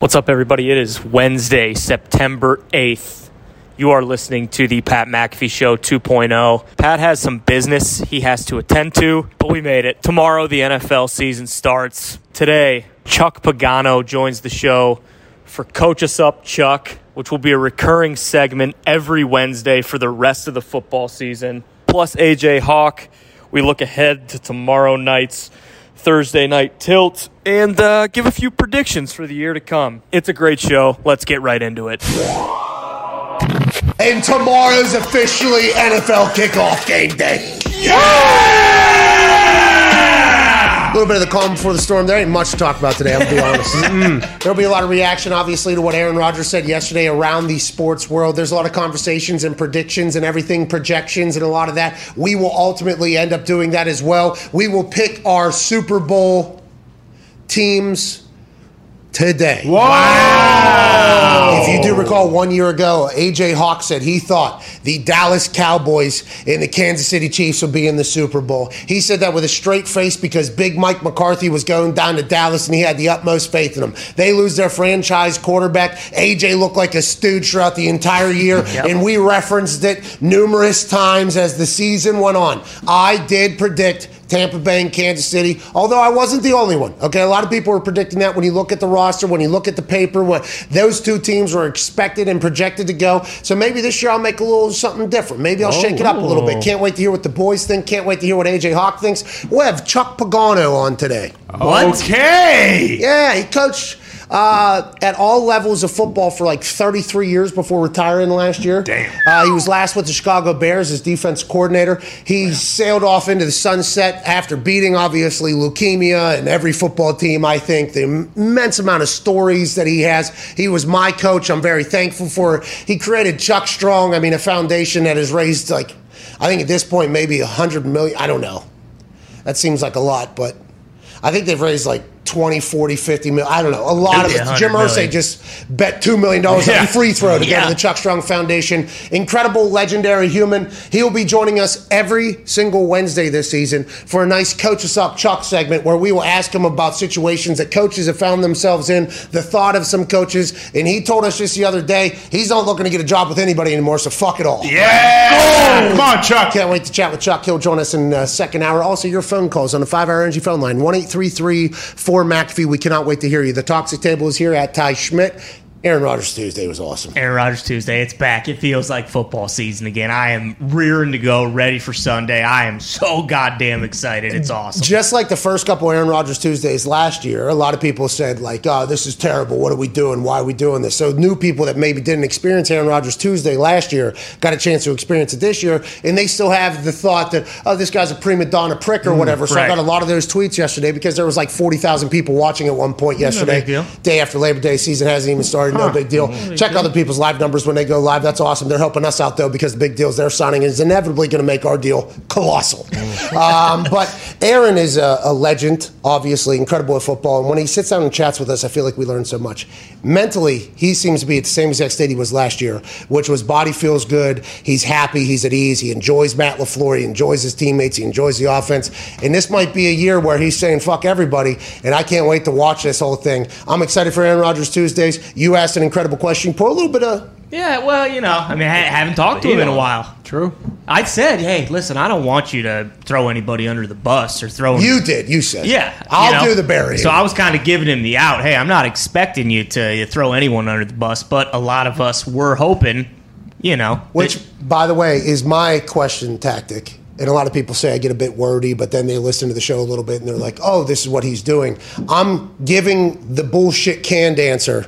What's up, everybody? It is Wednesday, September 8th. You are listening to the Pat McAfee Show 2.0. Pat has some business he has to attend to, but we made it. Tomorrow, the NFL season starts. Today, Chuck Pagano joins the show for Coach Us Up, Chuck, which will be a recurring segment every Wednesday for the rest of the football season. Plus, AJ Hawk. We look ahead to tomorrow night's Thursday night tilt and uh, give a few predictions for the year to come. It's a great show. Let's get right into it. And tomorrow's officially NFL kickoff game day. A little bit of the calm before the storm. There ain't much to talk about today, I'll be honest. There'll be a lot of reaction, obviously, to what Aaron Rodgers said yesterday around the sports world. There's a lot of conversations and predictions and everything, projections, and a lot of that. We will ultimately end up doing that as well. We will pick our Super Bowl teams today. Wow. If you do recall, one year ago, AJ Hawk said he thought the Dallas Cowboys and the Kansas City Chiefs would be in the Super Bowl. He said that with a straight face because Big Mike McCarthy was going down to Dallas and he had the utmost faith in them. They lose their franchise quarterback. AJ looked like a stooge throughout the entire year, and we referenced it numerous times as the season went on. I did predict Tampa Bay and Kansas City, although I wasn't the only one. Okay, a lot of people were predicting that when you look at the roster, when you look at the paper, when those two teams were expected and projected to go. So maybe this year I'll make a little something different. Maybe I'll shake it up a little bit. Oh. Can't wait to hear what the boys think. Can't wait to hear what AJ Hawk thinks. We'll have Chuck Pagano on today. Okay. Yeah, he coached uh, at all levels of football for like 33 years before retiring last year. Damn. Uh, he was last with the Chicago Bears as defense coordinator. He sailed off into the sunset after beating, obviously, leukemia and every football team, I think. The immense amount of stories that he has. He was my coach. I'm very thankful for. He created Chuck Strong, I mean, a foundation that has raised, like, I think at this point, maybe 100 million. I don't know. That seems like a lot, but I think they've raised like 20, 40, 50 million. I don't know. A lot of it. 100 Jim Irsay just bet $2 million on Yeah. a free throw to go Yeah. to the Chuck Strong Foundation. Incredible, legendary human. He will be joining us every single Wednesday this season for a nice Coach Us Up Chuck segment where we will ask him about situations that coaches have found themselves in, the thought of some coaches. And he told us just the other day he's not looking to get a job with anybody anymore, so fuck it all. Yeah. Come on, Chuck. Can't wait to chat with Chuck. He'll join us in the second hour. Also, your phone calls on the five hour energy phone line 1 833 4 McAfee. We cannot wait to hear you. The Toxic Table is here at Ty Schmit. Aaron Rodgers Tuesday was awesome. Aaron Rodgers Tuesday, it's back. It feels like football season again. I am rearing to go, ready for Sunday. I am so goddamn excited. It's awesome. Just like the first couple Aaron Rodgers Tuesdays last year, a lot of people said, like, oh, this is terrible. What are we doing? Why are we doing this? So, new people that maybe didn't experience Aaron Rodgers Tuesday last year got a chance to experience it this year, and they still have the thought that, oh, this guy's a prima donna prick or mm, whatever. So, I got a lot of those tweets yesterday because there was like 40,000 people watching at one point yesterday. big deal. Day after Labor Day season hasn't even started. No big deal. Check other people's live numbers when they go live. That's awesome. They're helping us out, though, because the big deals they're signing is inevitably going to make our deal colossal. um, but Aaron is a, a legend, obviously, incredible at football. And when he sits down and chats with us, I feel like we learn so much. Mentally, he seems to be at the same exact state he was last year, which was body feels good. He's happy. He's at ease. He enjoys Matt LaFleur. He enjoys his teammates. He enjoys the offense. And this might be a year where he's saying, fuck everybody. And I can't wait to watch this whole thing. I'm excited for Aaron Rodgers Tuesdays. You asked an incredible question. Put a little bit of Yeah, well, you know, I mean, I haven't talked to him in a while. True. I said, hey, listen, I don't want you to throw anybody under the bus or throw You did. You said. Yeah, I'll you know? do the burying. So I was kind of giving him the out. Hey, I'm not expecting you to throw anyone under the bus, but a lot of us were hoping, you know, Which, that- by the way, is my question tactic. And a lot of people say I get a bit wordy, but then they listen to the show a little bit and they're like, oh, this is what he's doing. I'm giving the bullshit canned answer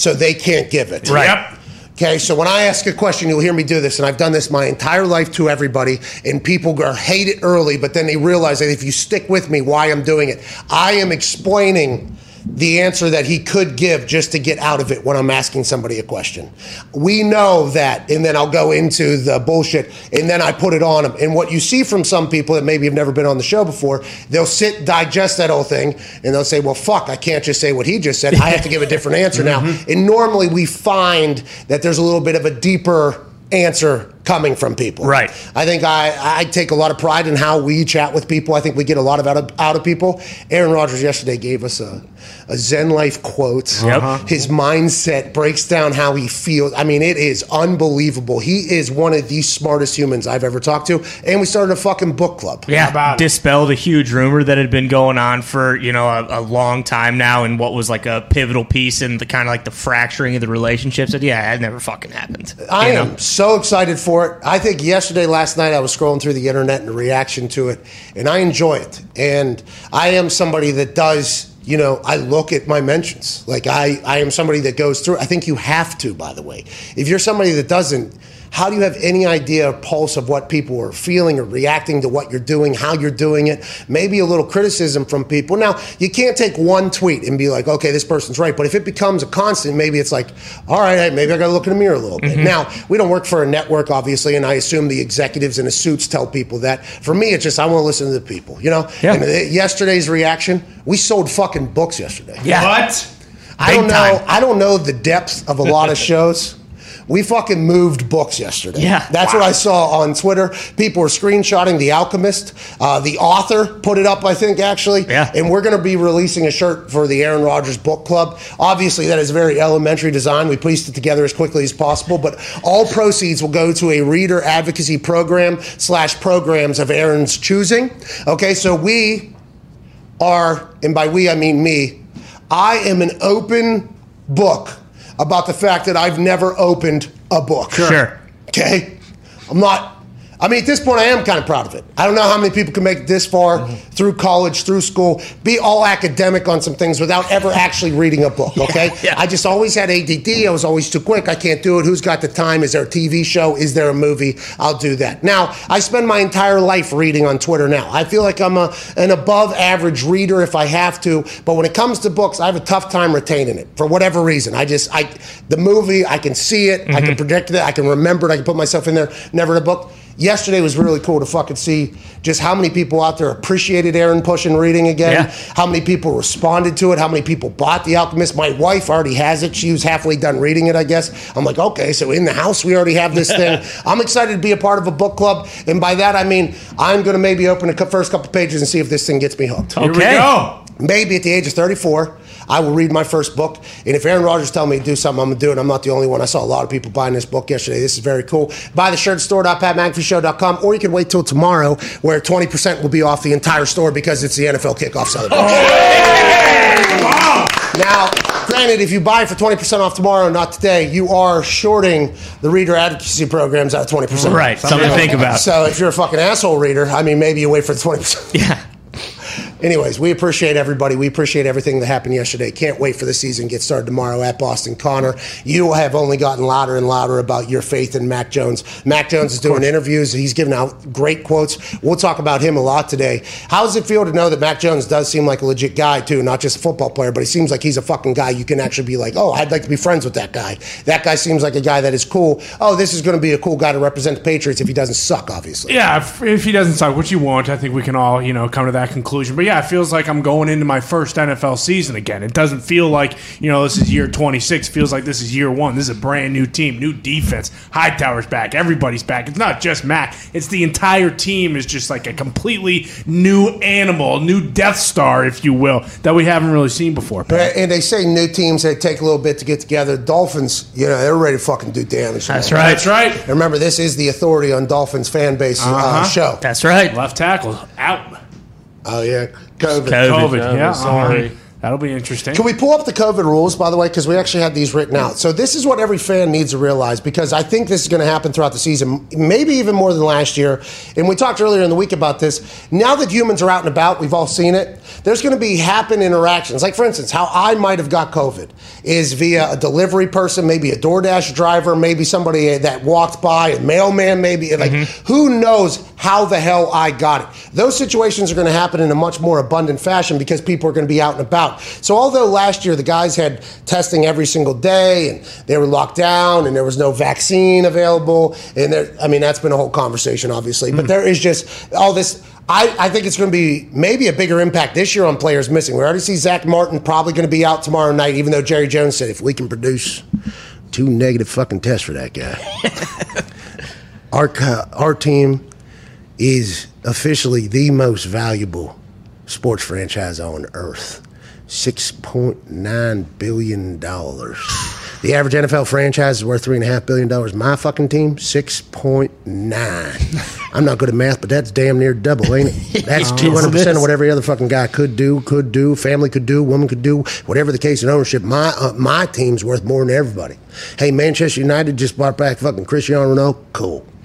so they can't give it. Right. Yep. Okay, so when I ask a question, you'll hear me do this, and I've done this my entire life to everybody, and people are hate it early, but then they realize that if you stick with me, why I'm doing it. I am explaining the answer that he could give just to get out of it when I'm asking somebody a question. We know that, and then I'll go into the bullshit, and then I put it on them. And what you see from some people that maybe have never been on the show before, they'll sit, digest that whole thing, and they'll say, well, fuck, I can't just say what he just said. I have to give a different answer now. Mm-hmm. And normally we find that there's a little bit of a deeper answer coming from people. Right. I think I, I take a lot of pride in how we chat with people. I think we get a lot of out of, out of people. Aaron Rodgers yesterday gave us a, a Zen life quote. Yep. Uh-huh. His mindset breaks down how he feels. I mean, it is unbelievable. He is one of the smartest humans I've ever talked to. And we started a fucking book club. Yeah, about it? dispelled a huge rumor that had been going on for you know a, a long time now, and what was like a pivotal piece in the kind of like the fracturing of the relationships. That yeah, it never fucking happened. I you know? am so excited for it. I think yesterday, last night, I was scrolling through the internet and reaction to it, and I enjoy it. And I am somebody that does, you know, I look at my mentions. Like I, I am somebody that goes through. I think you have to, by the way. If you're somebody that doesn't, how do you have any idea or pulse of what people are feeling or reacting to what you're doing, how you're doing it? Maybe a little criticism from people. Now, you can't take one tweet and be like, okay, this person's right. But if it becomes a constant, maybe it's like, all right, maybe I got to look in the mirror a little bit. Now, we don't work for a network, obviously, and I assume the executives in the suits tell people that. For me, it's just I want to listen to the people, you know? Yeah. And uh, yesterday's reaction, we sold fucking books yesterday. Yeah. What? I don't know. time. I don't know the depth of a lot of shows. We fucking moved books yesterday. Yeah. that's what I saw on Twitter. People were screenshotting The Alchemist. Uh, the author put it up, I think, actually. Yeah. And we're going to be releasing a shirt for the Aaron Rodgers Book Club. Obviously, that is a very elementary design. We pieced it together as quickly as possible, but all proceeds will go to a reader advocacy program slash programs of Aaron's choosing. Okay, so we are, and by we I mean me, I am an open book about the fact that I've never opened a book. Sure. Okay? I'm not, I mean, at this point, I am kind of proud of it. I don't know how many people can make it this far mm-hmm. through college, through school, be all academic on some things without ever actually reading a book, okay? yeah. I just always had ADD. I was always too quick. I can't do it. Who's got the time? Is there a TV show? Is there a movie? I'll do that. Now, I spend my entire life reading on Twitter now. I feel like I'm a, an above average reader if I have to, but when it comes to books, I have a tough time retaining it for whatever reason. I just, I, the movie, I can see it, I mm-hmm. can predict it, I can remember it, I can put myself in there, never a book. Yesterday was really cool to fucking see just how many people out there appreciated Aaron pushing reading again. Yeah. How many people responded to it? How many people bought The Alchemist? My wife already has it. She was halfway done reading it, I guess. I'm like, okay, so in the house we already have this thing. I'm excited to be a part of a book club, and by that I mean I'm going to maybe open the first couple pages and see if this thing gets me hooked. Here we Okay. go. Maybe at the age of 34, I will read my first book. And if Aaron Rodgers tell me to do something, I'm going to do it. I'm not the only one. I saw a lot of people buying this book yesterday. This is very cool. Buy the shirt at store.patmcafeeshow.com, or you can wait till tomorrow where 20% will be off the entire store because it's the NFL kickoff celebration. Oh, now, granted, if you buy for 20% off tomorrow, not today, you are shorting the reader advocacy programs out of 20%. Right, something to think about. So if you're a fucking asshole reader, I mean, maybe you wait for the 20%. Yeah. Anyways, we appreciate everybody. We appreciate everything that happened yesterday. Can't wait for the season to get started tomorrow at Boston Connor. You have only gotten louder and louder about your faith in Mac Jones. Mac Jones is doing interviews. He's giving out great quotes. We'll talk about him a lot today. How does it feel to know that Mac Jones does seem like a legit guy too, not just a football player, but he seems like he's a fucking guy you can actually be like, oh, I'd like to be friends with that guy. That guy seems like a guy that is cool. Oh, this is going to be a cool guy to represent the Patriots if he doesn't suck, obviously. Yeah, if, if he doesn't suck, which you won't, I think we can all, you know, come to that conclusion. But yeah, it feels like I'm going into my first NFL season again. It doesn't feel like, you know, this is year 26. It feels like this is year one. This is a brand new team, new defense. Hightower's back. Everybody's back. It's not just Mac. It's the entire team is just like a completely new animal, new Death Star, if you will, that we haven't really seen before. Pat. And they say new teams they take a little bit to get together. Dolphins, you know, they're ready to fucking do damage. That's man. right. That's right. And remember, this is the authority on Dolphins fan base uh, Uh-huh. show. That's right. Left tackle out. Oh yeah, COVID. COVID. COVID. COVID, yeah. sorry. uh-huh. That'll be interesting. Can we pull up the COVID rules, by the way? Because we actually had these written out. So this is what every fan needs to realize because I think this is going to happen throughout the season, maybe even more than last year. And we talked earlier in the week about this. Now that humans are out and about, we've all seen it. There's going to be happen interactions. Like for instance, how I might have got COVID is via a delivery person, maybe a DoorDash driver, maybe somebody that walked by, a mailman, maybe. Like mm-hmm. who knows how the hell I got it? Those situations are going to happen in a much more abundant fashion because people are going to be out and about. So although last year the guys had testing every single day and they were locked down and there was no vaccine available, and there, I mean that's been a whole conversation, obviously. But hmm. there is just all this. I, I think it's going to be maybe a bigger impact this year on players missing. We already see Zach Martin probably going to be out tomorrow night, even though Jerry Jones said if we can produce two negative fucking tests for that guy. Our our team is officially the most valuable sports franchise on earth. Six point nine billion dollars. The average NFL franchise is worth three and a half billion dollars. My fucking team, six point nine. I'm not good at math, but that's damn near double, ain't it? That's two hundred percent of what every other fucking guy could do, could do, family could do, woman could do, whatever the case in ownership. My uh, my team's worth more than everybody. Hey, Manchester United just bought back fucking Cristiano Ronaldo. Cool.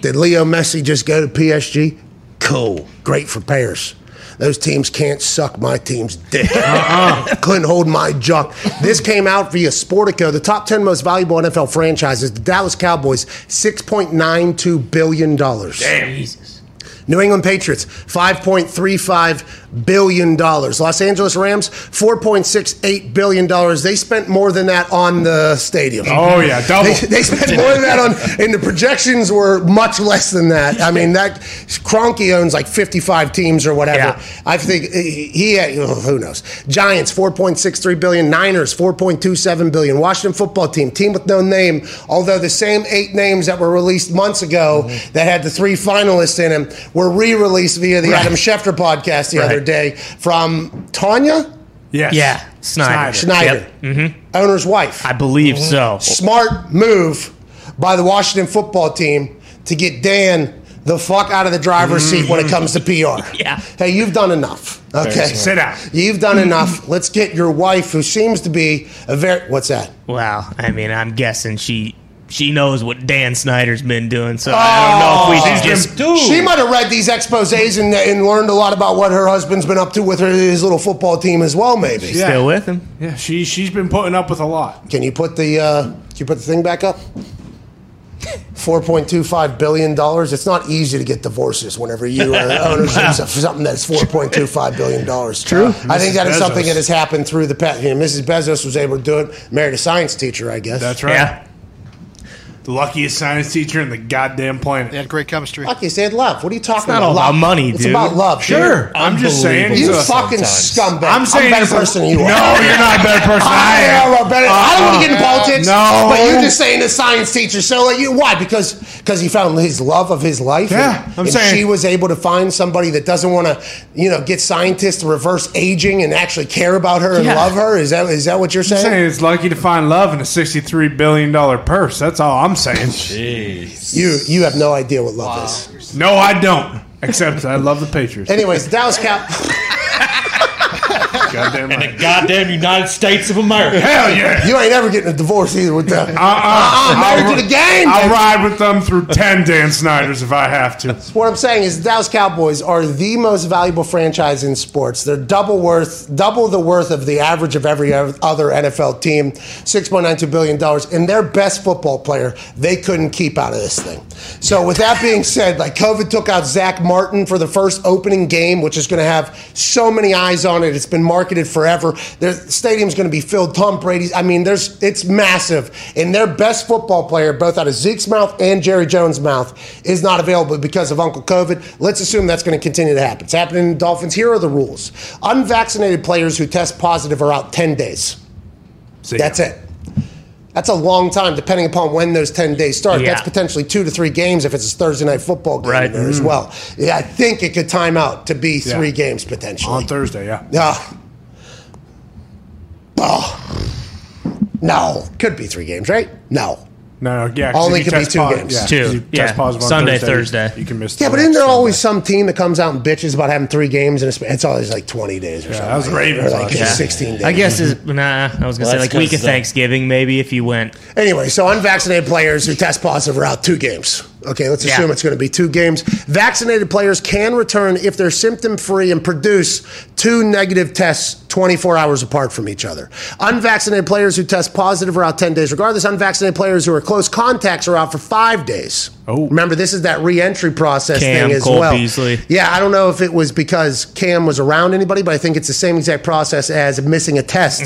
Did Leo Messi just go to PSG? Cool. Great for Paris. Those teams can't suck my team's dick. Uh-uh. Couldn't hold my junk. This came out via Sportico. The top 10 most valuable NFL franchises, the Dallas Cowboys, $6.92 billion. Damn. Jesus. New England Patriots, $5.35 billion. dollars. Los Angeles Rams, $4.68 billion. They spent more than that on the stadium. Oh yeah, double. They, they spent more than that on, and the projections were much less than that. I mean, that Kroenke owns like 55 teams or whatever. Yeah. I think he, he who knows. Giants 4.63 billion, Niners 4.27 billion, Washington Football Team, team with no name. Although the same eight names that were released months ago mm-hmm. that had the three finalists in them were re-released via the Adam Schefter podcast the other Right. Day from Tanya yes. Yeah, Snyder. Schneider, Yep. Mm-hmm. owner's wife. I believe mm-hmm. so. Smart move by the Washington Football Team to get Dan the fuck out of the driver's seat when it comes to PR. Yeah. Hey, you've done enough. Okay. Sit down. You've done enough. Let's get your wife, who seems to be a very what's that? Well, I mean, I'm guessing she she knows what Dan Snyder's been doing, so I don't know if we she's should been- just. She might have read these exposés and, and learned a lot about what her husband's been up to with her, his little football team as well. Maybe. Yeah. Still with him? Yeah, she she's been putting up with a lot. Can you put the uh, can you put the thing back up? Four point two five billion dollars. It's not easy to get divorces whenever you are owners of something that's four point two five billion dollars. True. I think that is Bezos. something that has happened through the past. You know, Mrs. Bezos was able to do it. Married a science teacher, I guess. That's right. Yeah. The luckiest science teacher in the goddamn planet. They had great chemistry. Fuck you said love. What are you talking not about? all about Love. money, It's about love. Sure. dude. I'm just saying. You he's fucking sometimes. scumbag. I'm saying a better he's a- person than you are. No, you're not a better person. I I am. am a better. I don't want to get in Uh-uh. politics. No. but you're just saying the science teacher. So like, you why? Because because he found his love of his life. Yeah, and, I'm and saying- she was able to find somebody that doesn't want to, you know, get scientists to reverse aging and actually care about her and Yeah. love her. Is that is that what you're I'm saying? saying it's lucky to find love in a $63 billion purse. That's all I'm saying. Jeez. You you have no idea what love is. No, I don't. Except I love the Patriots. Anyways, Dallas Cow. Goddamn In right. the goddamn United States of America. Hell yeah. You ain't ever getting a divorce either with that. Uh-uh. Uh-uh, married I'll- to the game. I'll ride with them through 10 Dan Snyders if I have to. What I'm saying is the Dallas Cowboys are the most valuable franchise in sports. They're double worth, double the worth of the average of every other NFL team, $6.92 billion. And their best football player, they couldn't keep out of this thing. So with that being said, like COVID took out Zach Martin for the first opening game, which is going to have so many eyes on it. It's been marketed forever. Their stadium's going to be filled. Tom Brady's. I mean, there's it's massive. And their best football player, both out of Zeke's mouth and Jerry Jones' mouth, is not available because of Uncle COVID. Let's assume that's going to continue to happen. It's happening in the Dolphins. Here are the rules: unvaccinated players who test positive are out 10 days. See That's it. That's a long time, depending upon when those 10 days start. Yeah. That's potentially two to three games if it's a Thursday night football game Right. there as mm. well. Yeah, I think it could time out to be three Yeah. games potentially. On Thursday, yeah. Yeah. Oh. No. Could be three games, right? No. No, no, yeah. 'cause Only could be test two po- games. Yeah, 'cause Two, you yeah. test positive on Sunday, Thursday, Thursday. You can miss. Yeah, but isn't there Sunday. always some team that comes out and bitches about having three games and a? It's always like 20 days or something. that was like Ravens Or like last year. 16 days. I guess mhm. is nah. I was gonna Well, say like week 'cause of Thanksgiving maybe if you went. Anyway, so unvaccinated players who test positive are out two games. Okay, let's Yeah. assume it's going to be two games. Vaccinated players can return if they're symptom free and produce two negative tests 24 hours apart from each other. Unvaccinated players who test positive are out 10 days. Regardless, unvaccinated players who are close contacts are out for five days. Oh. Remember, this is that re-entry process Cam, thing as Cole well. Beasley. Yeah, I don't know if it was because Cam was around anybody, but I think it's the same exact process as missing a test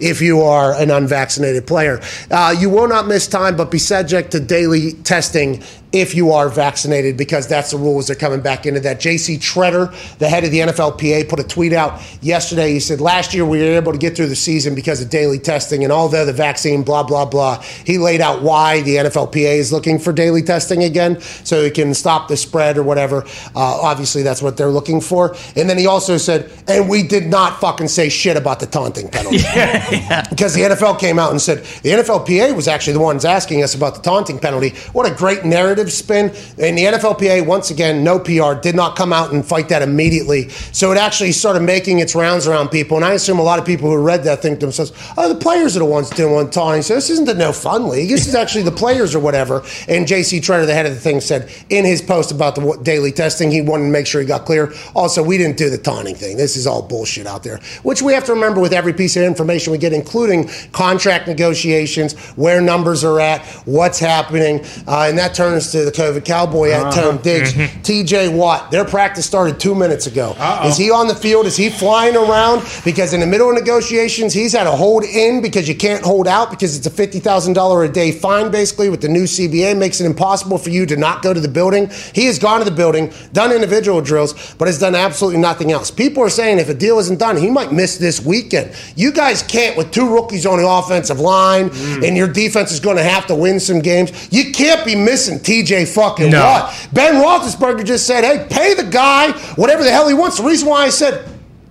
if you are an unvaccinated player. Uh, you will not miss time, but be subject to daily testing if you are vaccinated because that's the rules. They're coming back into that. JC Tretter, the head of the NFLPA, put a tweet out yesterday. He said last year we were able to get through the season because of daily testing, and although the vaccine, blah blah blah, he laid out why the NFLPA is looking for daily testing again, so it can stop the spread or whatever. Uh, obviously, that's what they're looking for. And then he also said, and we did not fucking say shit about the taunting penalty because the NFL came out and said the NFLPA was actually the ones asking us about the taunting penalty. What a great narrative spin. And the NFLPA, once again, no PR, did not come out and fight that immediately. So it actually started making its rounds around people. And I assume a lot of people who read that think to themselves, oh, the players are the ones doing one taunting. So this isn't the no fun league. This is actually the players or whatever. And JC Tretter, the head of the thing, said in his post about the daily testing, he wanted to make sure he got clear. Also, we didn't do the taunting thing. This is all bullshit out there, which we have to remember with every piece of information we get, including contract negotiations, where numbers are at, what's happening. Uh, and that turns to the COVID cowboy at uh-huh. Tone Diggs. Mm-hmm. TJ Watt, their practice started two minutes ago. Is he on the field? Is he flying around? Because in the middle of negotiations, he's had a hold in because you can't hold out because it's a $50,000 a day fine, basically, with the new CBA. Makes it impossible for you to not go to the building. He has gone to the building, done individual drills, but has done absolutely nothing else. People are saying if a deal isn't done, he might miss this weekend. You guys can't, with two rookies on the offensive line, mm. and your defense is going to have to win some games. You can't be missing TJ fucking No. Watt. Ben Roethlisberger just said, "Hey, pay the guy whatever the hell he wants." The reason why I said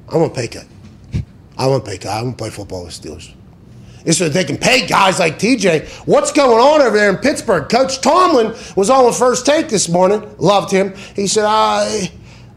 I want pay cut. I want pay cut. I want to play football with Steelers. Is so that they can pay guys like TJ. What's going on over there in Pittsburgh? Coach Tomlin was on the first take this morning. Loved him. He said, I.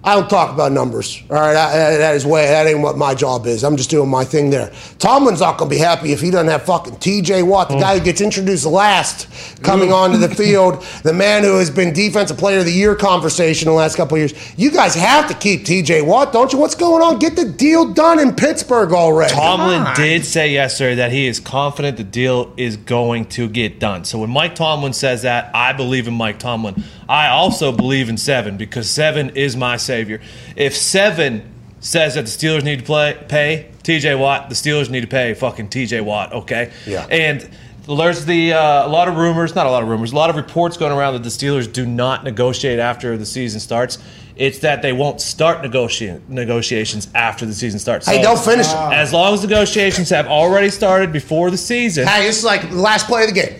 I don't talk about numbers. All right, I, that is way. That ain't what my job is. I'm just doing my thing there. Tomlin's not gonna be happy if he doesn't have fucking T.J. Watt, the guy who gets introduced last, coming onto the field, the man who has been defensive player of the year conversation the last couple of years. You guys have to keep T.J. Watt, don't you? What's going on? Get the deal done in Pittsburgh already. Tomlin did say yesterday that he is confident the deal is going to get done. So when Mike Tomlin says that, I believe in Mike Tomlin. I also believe in Seven because Seven is my savior. If Seven says that the Steelers need to play, pay TJ Watt, the Steelers need to pay fucking TJ Watt, okay? Yeah. And there's the uh, a lot of rumors, not a lot of rumors, a lot of reports going around that the Steelers do not negotiate after the season starts. It's that they won't start negotiate, negotiations after the season starts. Hey, So- don't finish as long as negotiations have already started before the season. Hey, it's like the last play of the game.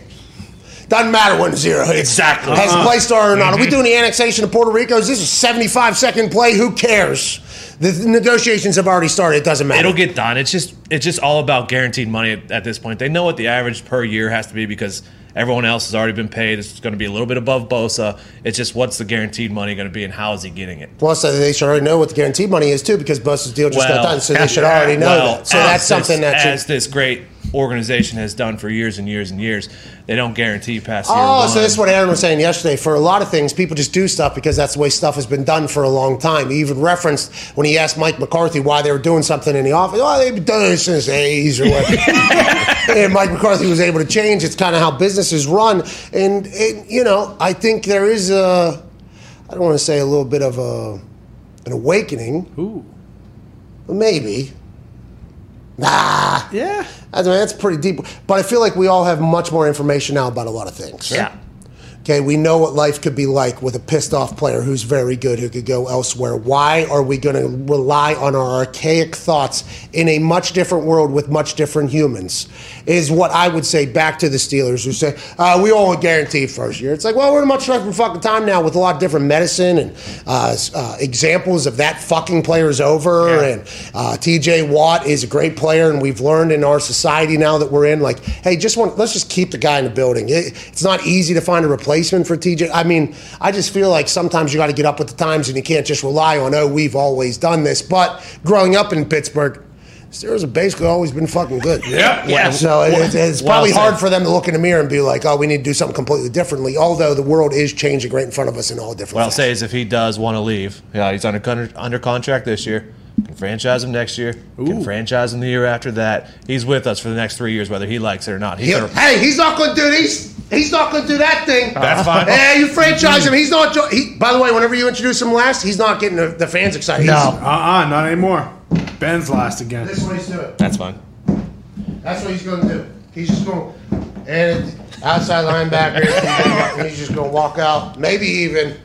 Doesn't matter when zero hits. Exactly. Has the play started or not? Are we doing the annexation of Puerto Rico? Is this a 75 second play? Who cares? The negotiations have already started. It doesn't matter. It'll get done. It's just it's just all about guaranteed money at, at this point. They know what the average per year has to be because everyone else has already been paid. It's going to be a little bit above Bosa. It's just what's the guaranteed money going to be and how is he getting it? Plus, uh, they should already know what the guaranteed money is too, because Buster's deal just got done, so they should already know well, that. So that's something this, that as should. this great organization has done for years and years and years. They don't guarantee past year Oh, one. so this is what Aaron was saying yesterday. For a lot of things, people just do stuff because that's the way stuff has been done for a long time. He even referenced when he asked Mike McCarthy why they were doing something in the office. Oh, they've been doing it since the 80s or what. and Mike McCarthy was able to change. It's kind of how businesses run. And, and, you know, I think there is a, I don't want to say a little bit of a, an awakening. Ooh. Maybe. Nah. Yeah. I mean, that's pretty deep. But I feel like we all have much more information now about a lot of things. yeah. Okay, we know what life could be like with a pissed off player who's very good who could go elsewhere. Why are we going to rely on our archaic thoughts in a much different world with much different humans? Is what I would say back to the Steelers who say, uh, we all guarantee first year. It's like, well, we're in a much different fucking time now with a lot of different medicine and uh, uh, examples of that fucking player's over. And uh, TJ Watt is a great player, and we've learned in our society now that we're in, like, hey, just want, let's just keep the guy in the building. It, it's not easy to find a replacement for TJ. I mean, I just feel like sometimes you got to get up with the times, and you can't just rely on, oh, we've always done this. But growing up in Pittsburgh, Steelers have basically always been fucking good. Yeah. Yeah. So it, it's, it's Well probably said. hard for them to look in the mirror and be like, oh, we need to do something completely differently. Although the world is changing right in front of us in all different What I'll say is if he does want to leave, yeah, he's under con- under contract this year. Can franchise him next year. Can franchise him the year after that. He's with us for the next three years, whether he likes it or not. He's He'll- gonna- hey, he's not going to do these. He's not going to do that thing. That's fine. Hey, you franchise him. He's not. Jo- he, by the way, whenever you introduce him last, he's not getting the, the fans excited. No. He's- Uh uh not anymore. Ben's last again. This is what he's doing. That's fine. That's what he's going to do. He's just going to and outside linebacker. he's just going to walk out. Maybe even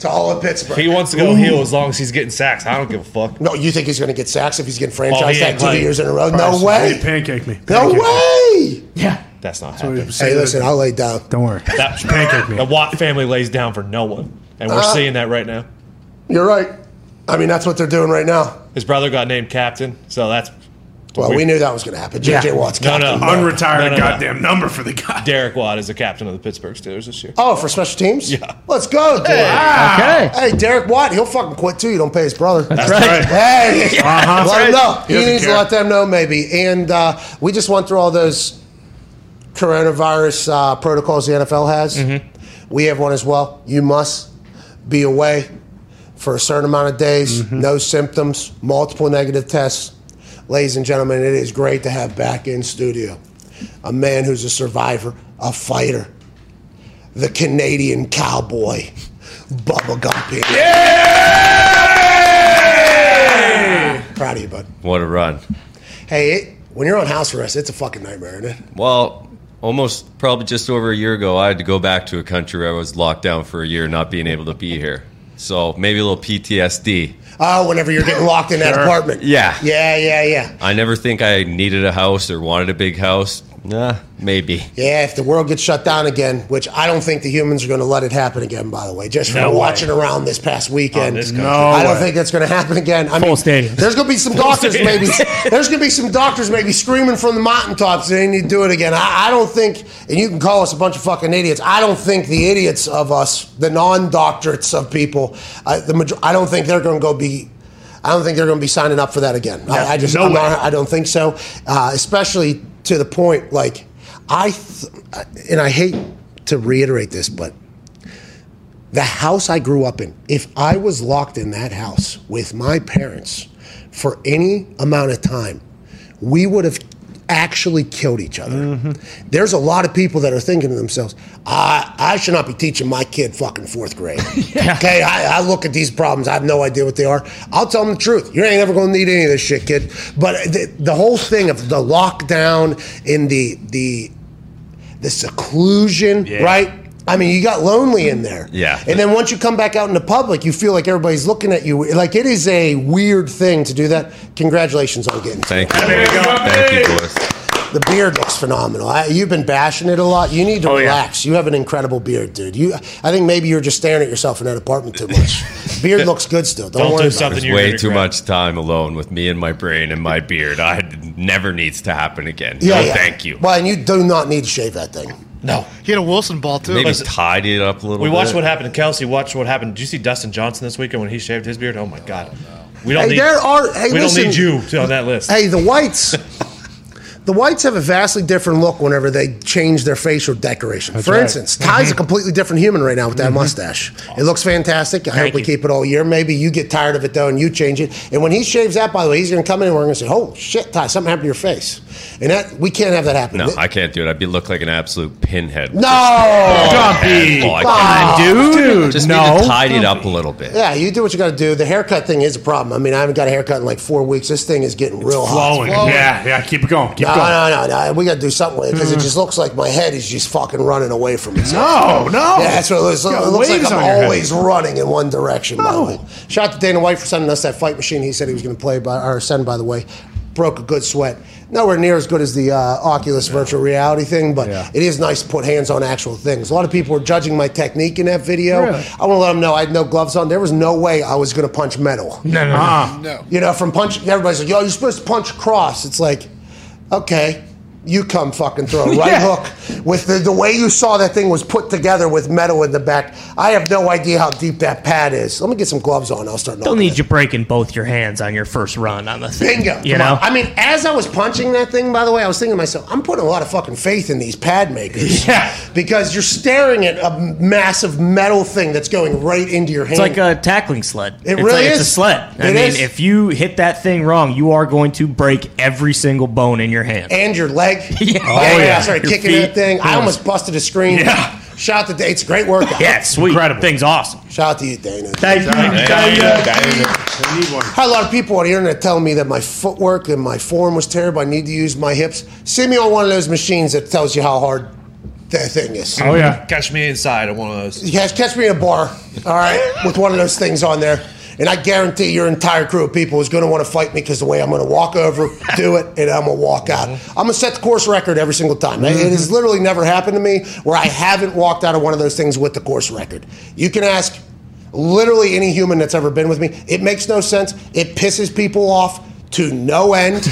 to all of Pittsburgh. He wants to go heel as long as he's getting sacks. I don't give a fuck. no, you think he's going to get sacks if he's getting Oh, he franchised ain't tag two years in a row? Bryce, No way. Pancake me. No Pancake me. way. Yeah. That's not That's what happening. was Hey, listen, I'll lay down. Don't worry. That, Pancake me. the Watt family lays down for no one, and we're Uh, seeing that right now. You're right. I mean, that's what they're doing right now. His brother got named captain, so that's Well, we knew that was going to happen. JJ Yeah. Watt's No, no. captain. Unretired No, no, no. goddamn number for the guy. Derek Watt is the captain of the Pittsburgh Steelers this year. Oh, for special teams? Yeah. Let's go, dude. Okay. Hey, Derek Watt, he'll fucking quit too. You don't pay his brother. That's right. Hey, Uh-huh. let him know. He He, doesn't needs care. to let them know, maybe. And uh, we just went through all those coronavirus uh, protocols the NFL has. Mm-hmm. We have one as well. You must be away for a certain amount of days, Mm-hmm. no symptoms, multiple negative tests. Ladies and gentlemen, it is great to have back in studio a man who's a survivor, a fighter, the Canadian cowboy, Bubba Gumpy. Proud of you, bud. What a run. Hey, it, when you're on house arrest, it's a fucking nightmare, isn't it? Well, almost probably just over a year ago, I had to go back to a country where I was locked down for a year, not being able to be here. So maybe a little PTSD. Oh, ah, whenever you're getting locked in that apartment. Yeah. Yeah, yeah, yeah. I never think I needed a house or wanted a big house. Nah, maybe. Yeah, if the world gets shut down again, which I don't think the humans are going to let it happen again, by the way, just from No way. watching around this past weekend. this. No I don't way. think that's going to happen again. I Full mean, stadium. There's going to be some doctors maybe. There's going to be some doctors maybe screaming from the mountaintops that they need to do it again. I, I don't think, and you can call us a bunch of fucking idiots. I don't think the idiots of us, the non-doctorates of people, uh, the major- I don't think they're going to go be. I don't think they're going to be signing up for that again. I, I just, no I'm not, I don't think so. Uh, especially to the point, like I, th- and I hate to reiterate this, but the house I grew up in, if I was locked in that house with my parents for any amount of time, we would have actually killed each other. Mm-hmm. There's a lot of people that are thinking to themselves, I, I should not be teaching my kid fucking fourth grade. Okay, I, I look at these problems, I have no idea what they are. I'll tell them the truth. You ain't ever gonna need any of this shit, kid. But the, the whole thing of the lockdown in the the the seclusion, right? I mean, you got lonely in there. Yeah. And then once you come back out into public, you feel like everybody's looking at you. Like it is a weird thing to do that. Congratulations on getting. Thank you. There you go. Thank you, boys. The beard looks phenomenal. I, you've been bashing it a lot. You need to Oh, yeah. relax. You have an incredible beard, dude. You, I think maybe you're just staring at yourself in that apartment too much. beard looks good still. Don't, Don't worry do about something it. Way too regret. much time alone with me and my brain and my beard. I never needs to happen again. Yeah, no, yeah. thank you. Well, and you do not need to shave that thing. No. He had a Wilson ball too. Maybe Listen, tidy it up a little We bit. watched what happened to Kelsey. Watch what happened. Did you see Dustin Johnson this weekend when he shaved his beard? Oh my god. We don't Hey, need. there are. Hey, we listen, don't need you to- on that list. Hey, the whites. The whites have a vastly different look whenever they change their facial decoration. For right. instance, Ty's a mm-hmm. completely different human right now with that mm-hmm. mustache. It looks fantastic. I hope we you. keep it all year. Maybe you get tired of it though and you change it. And when he shaves that, by the way, he's going to come in and we're going to say, "Oh shit, Ty, something happened to your face." And that we can't have that happen. No, I can't do it. I'd be look like an absolute pinhead. no. Dumpy. Oh, I Come can't. on, Dude, Just no. need to tidy it up a little bit. Yeah, you do what you got to do. The haircut thing is a problem. I mean, I haven't got a haircut in like four weeks. This thing is getting real hot. Flowing. Yeah, yeah. Keep it going. Keep No, going. no, no, no. We got to do something with it because it mm-hmm. just looks like my head is just fucking running away from itself. No, no. Yeah, that's what it looks, it looks like. I'm on your head. always running in one direction. By the No. way, shout out to Dana White for sending us that fight machine. He said he was going to play by or send. By the way, broke a good sweat. Nowhere near as good as the uh, Oculus virtual reality thing, but Yeah. it is nice to put hands on actual things. A lot of people were judging my technique in that video. Really? I want to let them know I had no gloves on. There was no way I was going to punch metal. No, no, Uh-uh. no. You know, from punch, everybody's like, yo, you're supposed to punch across. It's like, okay, you come fucking throw a right Yeah. hook. With the, the way you saw that thing was put together with metal in the back, I have no idea how deep that pad is. Let me get some gloves on. I'll start. They'll need it. you breaking both your hands on your first run on the thing. Bingo. You Come know? on. I mean, as I was punching that thing, by the way, I was thinking to myself, I'm putting a lot of fucking faith in these pad makers. Yeah. Because you're staring at a massive metal thing that's going right into your hand. It's like a tackling sled. It it's really like, It's a sled. I It mean, is. if you hit that thing wrong, you are going to break every single bone in your hand. and your leg. Yeah. Oh, Oh, yeah. yeah. I started Your kicking feet. that thing. I almost busted a screen. Yeah. Shout out to Dana. It's a great workout. yeah, it's sweet. Incredible. Thing's awesome. Shout out to you, Dana. Thank you. They need one. I had a lot of people on the internet telling me that my footwork and my form was terrible. I need to use my hips. See me on one of those machines that tells you how hard that thing is. Oh yeah. Catch me inside of one of those. You catch me in a bar, all right, with one of those things on there, and I guarantee your entire crew of people is going to want to fight me because the way I'm going to walk over, do it, and I'm going to walk out. I'm going to set the course record every single time. It has mm-hmm. literally never happened to me where I haven't walked out of one of those things with the course record. You can ask literally any human that's ever been with me. It makes no sense. It pisses people off to no end.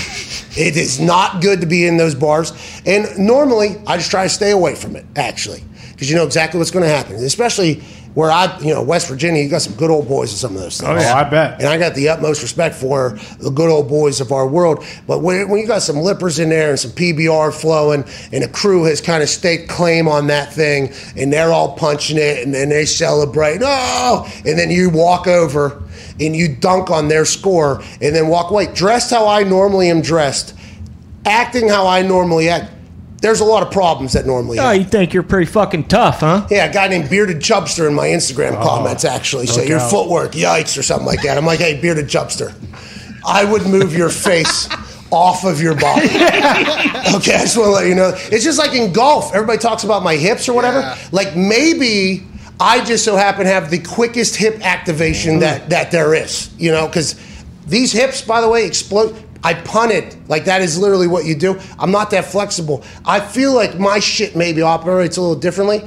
it is not good to be in those bars. And normally, I just try to stay away from it, actually, because you know exactly what's going to happen, especially where I, you know, West Virginia, you got some good old boys in some of those oh, things. Oh, yeah. I bet. And I got the utmost respect for the good old boys of our world. But when, when you got some lippers in there and some PBR flowing, and a crew has kind of staked claim on that thing, and they're all punching it, and then they celebrate, oh, and then you walk over and you dunk on their score, and then walk away, dressed how I normally am dressed, acting how I normally act. There's a lot of problems that normally Oh, happen. you think you're pretty fucking tough, huh? Yeah, a guy named Bearded Chubster in my Instagram oh, comments actually say your doubt. footwork, yikes, or something like that. I'm like, hey, Bearded Chubster, I would move your face off of your body. okay, I just want to let you know. It's just like in golf. Everybody talks about my hips or whatever. Like maybe I just so happen to have the quickest hip activation mm-hmm. that that there is. You know, because these hips, by the way, explode. I punt it. Like that is literally what you do. I'm not that flexible. I feel like my shit maybe operates a little differently.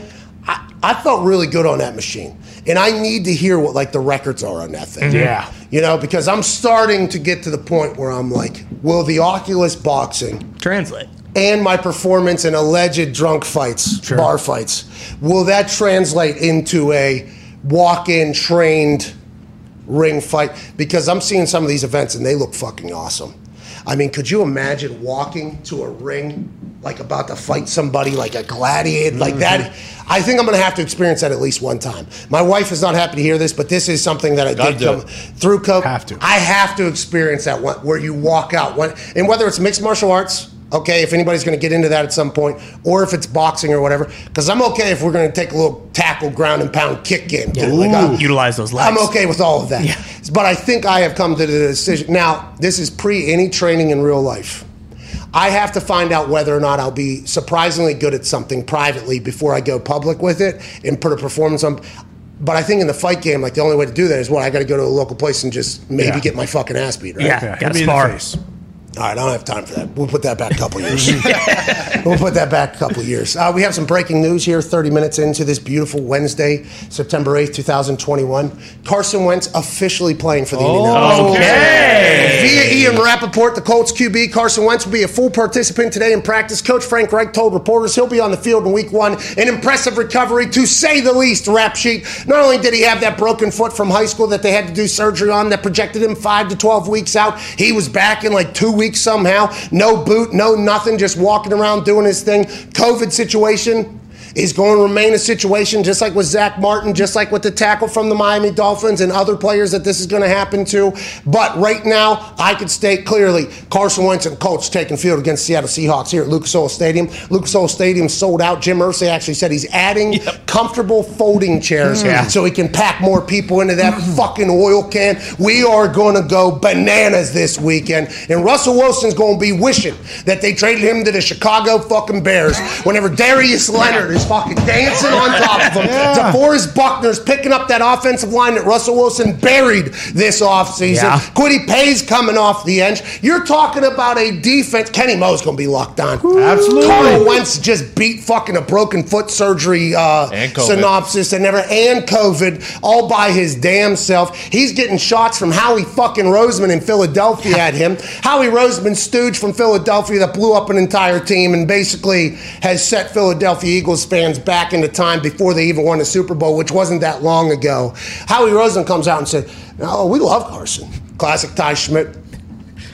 I, I felt really good on that machine. And I need to hear what like the records are on that thing. Mm-hmm. Yeah. You know, because I'm starting to get to the point where I'm like, will the Oculus boxing Translate. and my performance in alleged drunk fights, bar fights, will that translate into a walk-in trained ring fight? Because I'm seeing some of these events and they look fucking awesome. I mean, could you imagine walking to a ring like about to fight somebody like a gladiator like mm-hmm. that? I think I'm going to have to experience that at least one time. My wife is not happy to hear this, but this is something that I Gotta did come it. through coke. Have to. I have to experience that one where you walk out one, and whether it's mixed martial arts, okay, if anybody's going to get into that at some point, or if it's boxing or whatever, because I'm okay if we're going to take a little tackle, ground and pound kick game. too. Like, I'm- Utilize those legs. I'm okay with all of that. But I think I have come to the decision. Now, this is pre any training in real life. I have to find out whether or not I'll be surprisingly good at something privately before I go public with it and put a performance on. But I think in the fight game, like the only way to do that is what I got to go to a local place and just maybe Yeah. get my fucking ass beat, right? Yeah. Yeah, Gotta hit me in the spar. All right, I don't have time for that. We'll put that back a couple years. we'll put that back a couple years. Uh, we have some breaking news here 30 minutes into this beautiful Wednesday, September 8th, 2021. Carson Wentz officially playing for the Indianapolis Colts. Via Ian Rapoport, the Colts QB, Carson Wentz will be a full participant today in practice. Coach Frank Reich told reporters he'll be on the field in week one. An impressive recovery, to say the least, rap sheet. Not only did he have that broken foot from high school that they had to do surgery on that projected him 5 to 12 weeks out, he was back in like two weeks somehow. No boot, no nothing, just walking around doing his thing. COVID situation is going to remain a situation just like with Zach Martin, just like with the tackle from the Miami Dolphins and other players that this is going to happen to. But right now, I could state clearly Carson Wentz and Colts taking field against Seattle Seahawks here at Lucas Oil Stadium. Lucas Oil Stadium sold out. Jim Irsay actually said he's adding comfortable folding chairs mm. so he can pack more people into that mm-hmm. fucking oil can. We are going to go bananas this weekend. And Russell Wilson's going to be wishing that they traded him to the Chicago fucking Bears whenever Darius Leonard is fucking dancing on top of him. DeForest Buckner's picking up that offensive line that Russell Wilson buried this offseason. Yeah. Kwity Paye's coming off the edge. You're talking about a defense. Kenny Moore's going to be locked on. Absolutely. Carl Wentz just beat fucking a broken foot surgery uh, And synopsis and never and COVID all by his damn self. He's getting shots from Howie fucking Roseman in Philadelphia at him. Howie Roseman, stooge from Philadelphia that blew up an entire team and basically has set Philadelphia Eagles fans back into time before they even won the Super Bowl, which wasn't that long ago. Howie Rosen comes out and said, "Oh, we love Carson." Classic Ty Schmit.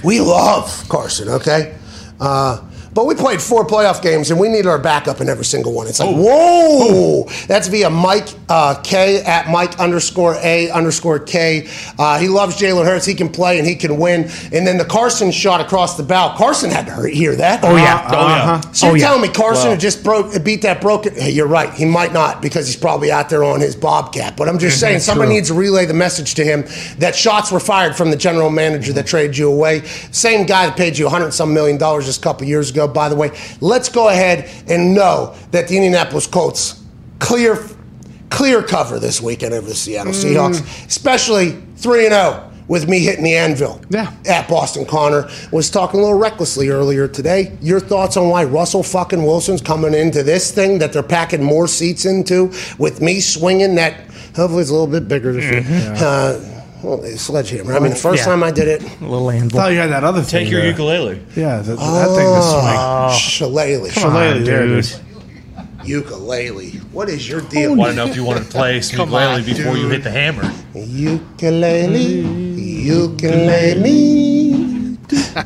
We love Carson, okay? Uh, but we played four playoff games and we needed our backup in every single one. It's like, whoa! That's via Mike uh, K at Mike underscore A underscore K. Uh, he loves Jalen Hurts. He can play and he can win. And then the Carson shot across the bow. Carson had to hear that. Oh, yeah. Oh, yeah. So you're Oh, yeah. telling me Carson had just broke beat that broken? Hey, you're right. He might not because he's probably out there on his bobcat. But I'm just saying, somebody needs to relay the message to him that shots were fired from the general manager that traded you away. Same guy that paid you 100 some million dollars just a couple years ago. Ago, by the way. Let's go ahead and know that the Indianapolis Colts clear clear cover this weekend over the Seattle Seahawks, especially 3 0 with me hitting the anvil. Yeah. At Boston Connor was talking a little recklessly earlier today. Your thoughts on why Russell fucking Wilson's coming into this thing that they're packing more seats into with me swinging that hopefully it's a little bit bigger this year. Uh, well, sledgehammer. I mean, the oh, first Yeah. time I did it, A little I anvil. thought you had that other thing. Take your there. ukulele. Yeah, that, that thing to swing. oh, shillelagh. Shillelagh, there it is. Ukulele. What is your deal? Want to know if you want to play some ukulele before you hit the hammer? Ukulele, ukulele,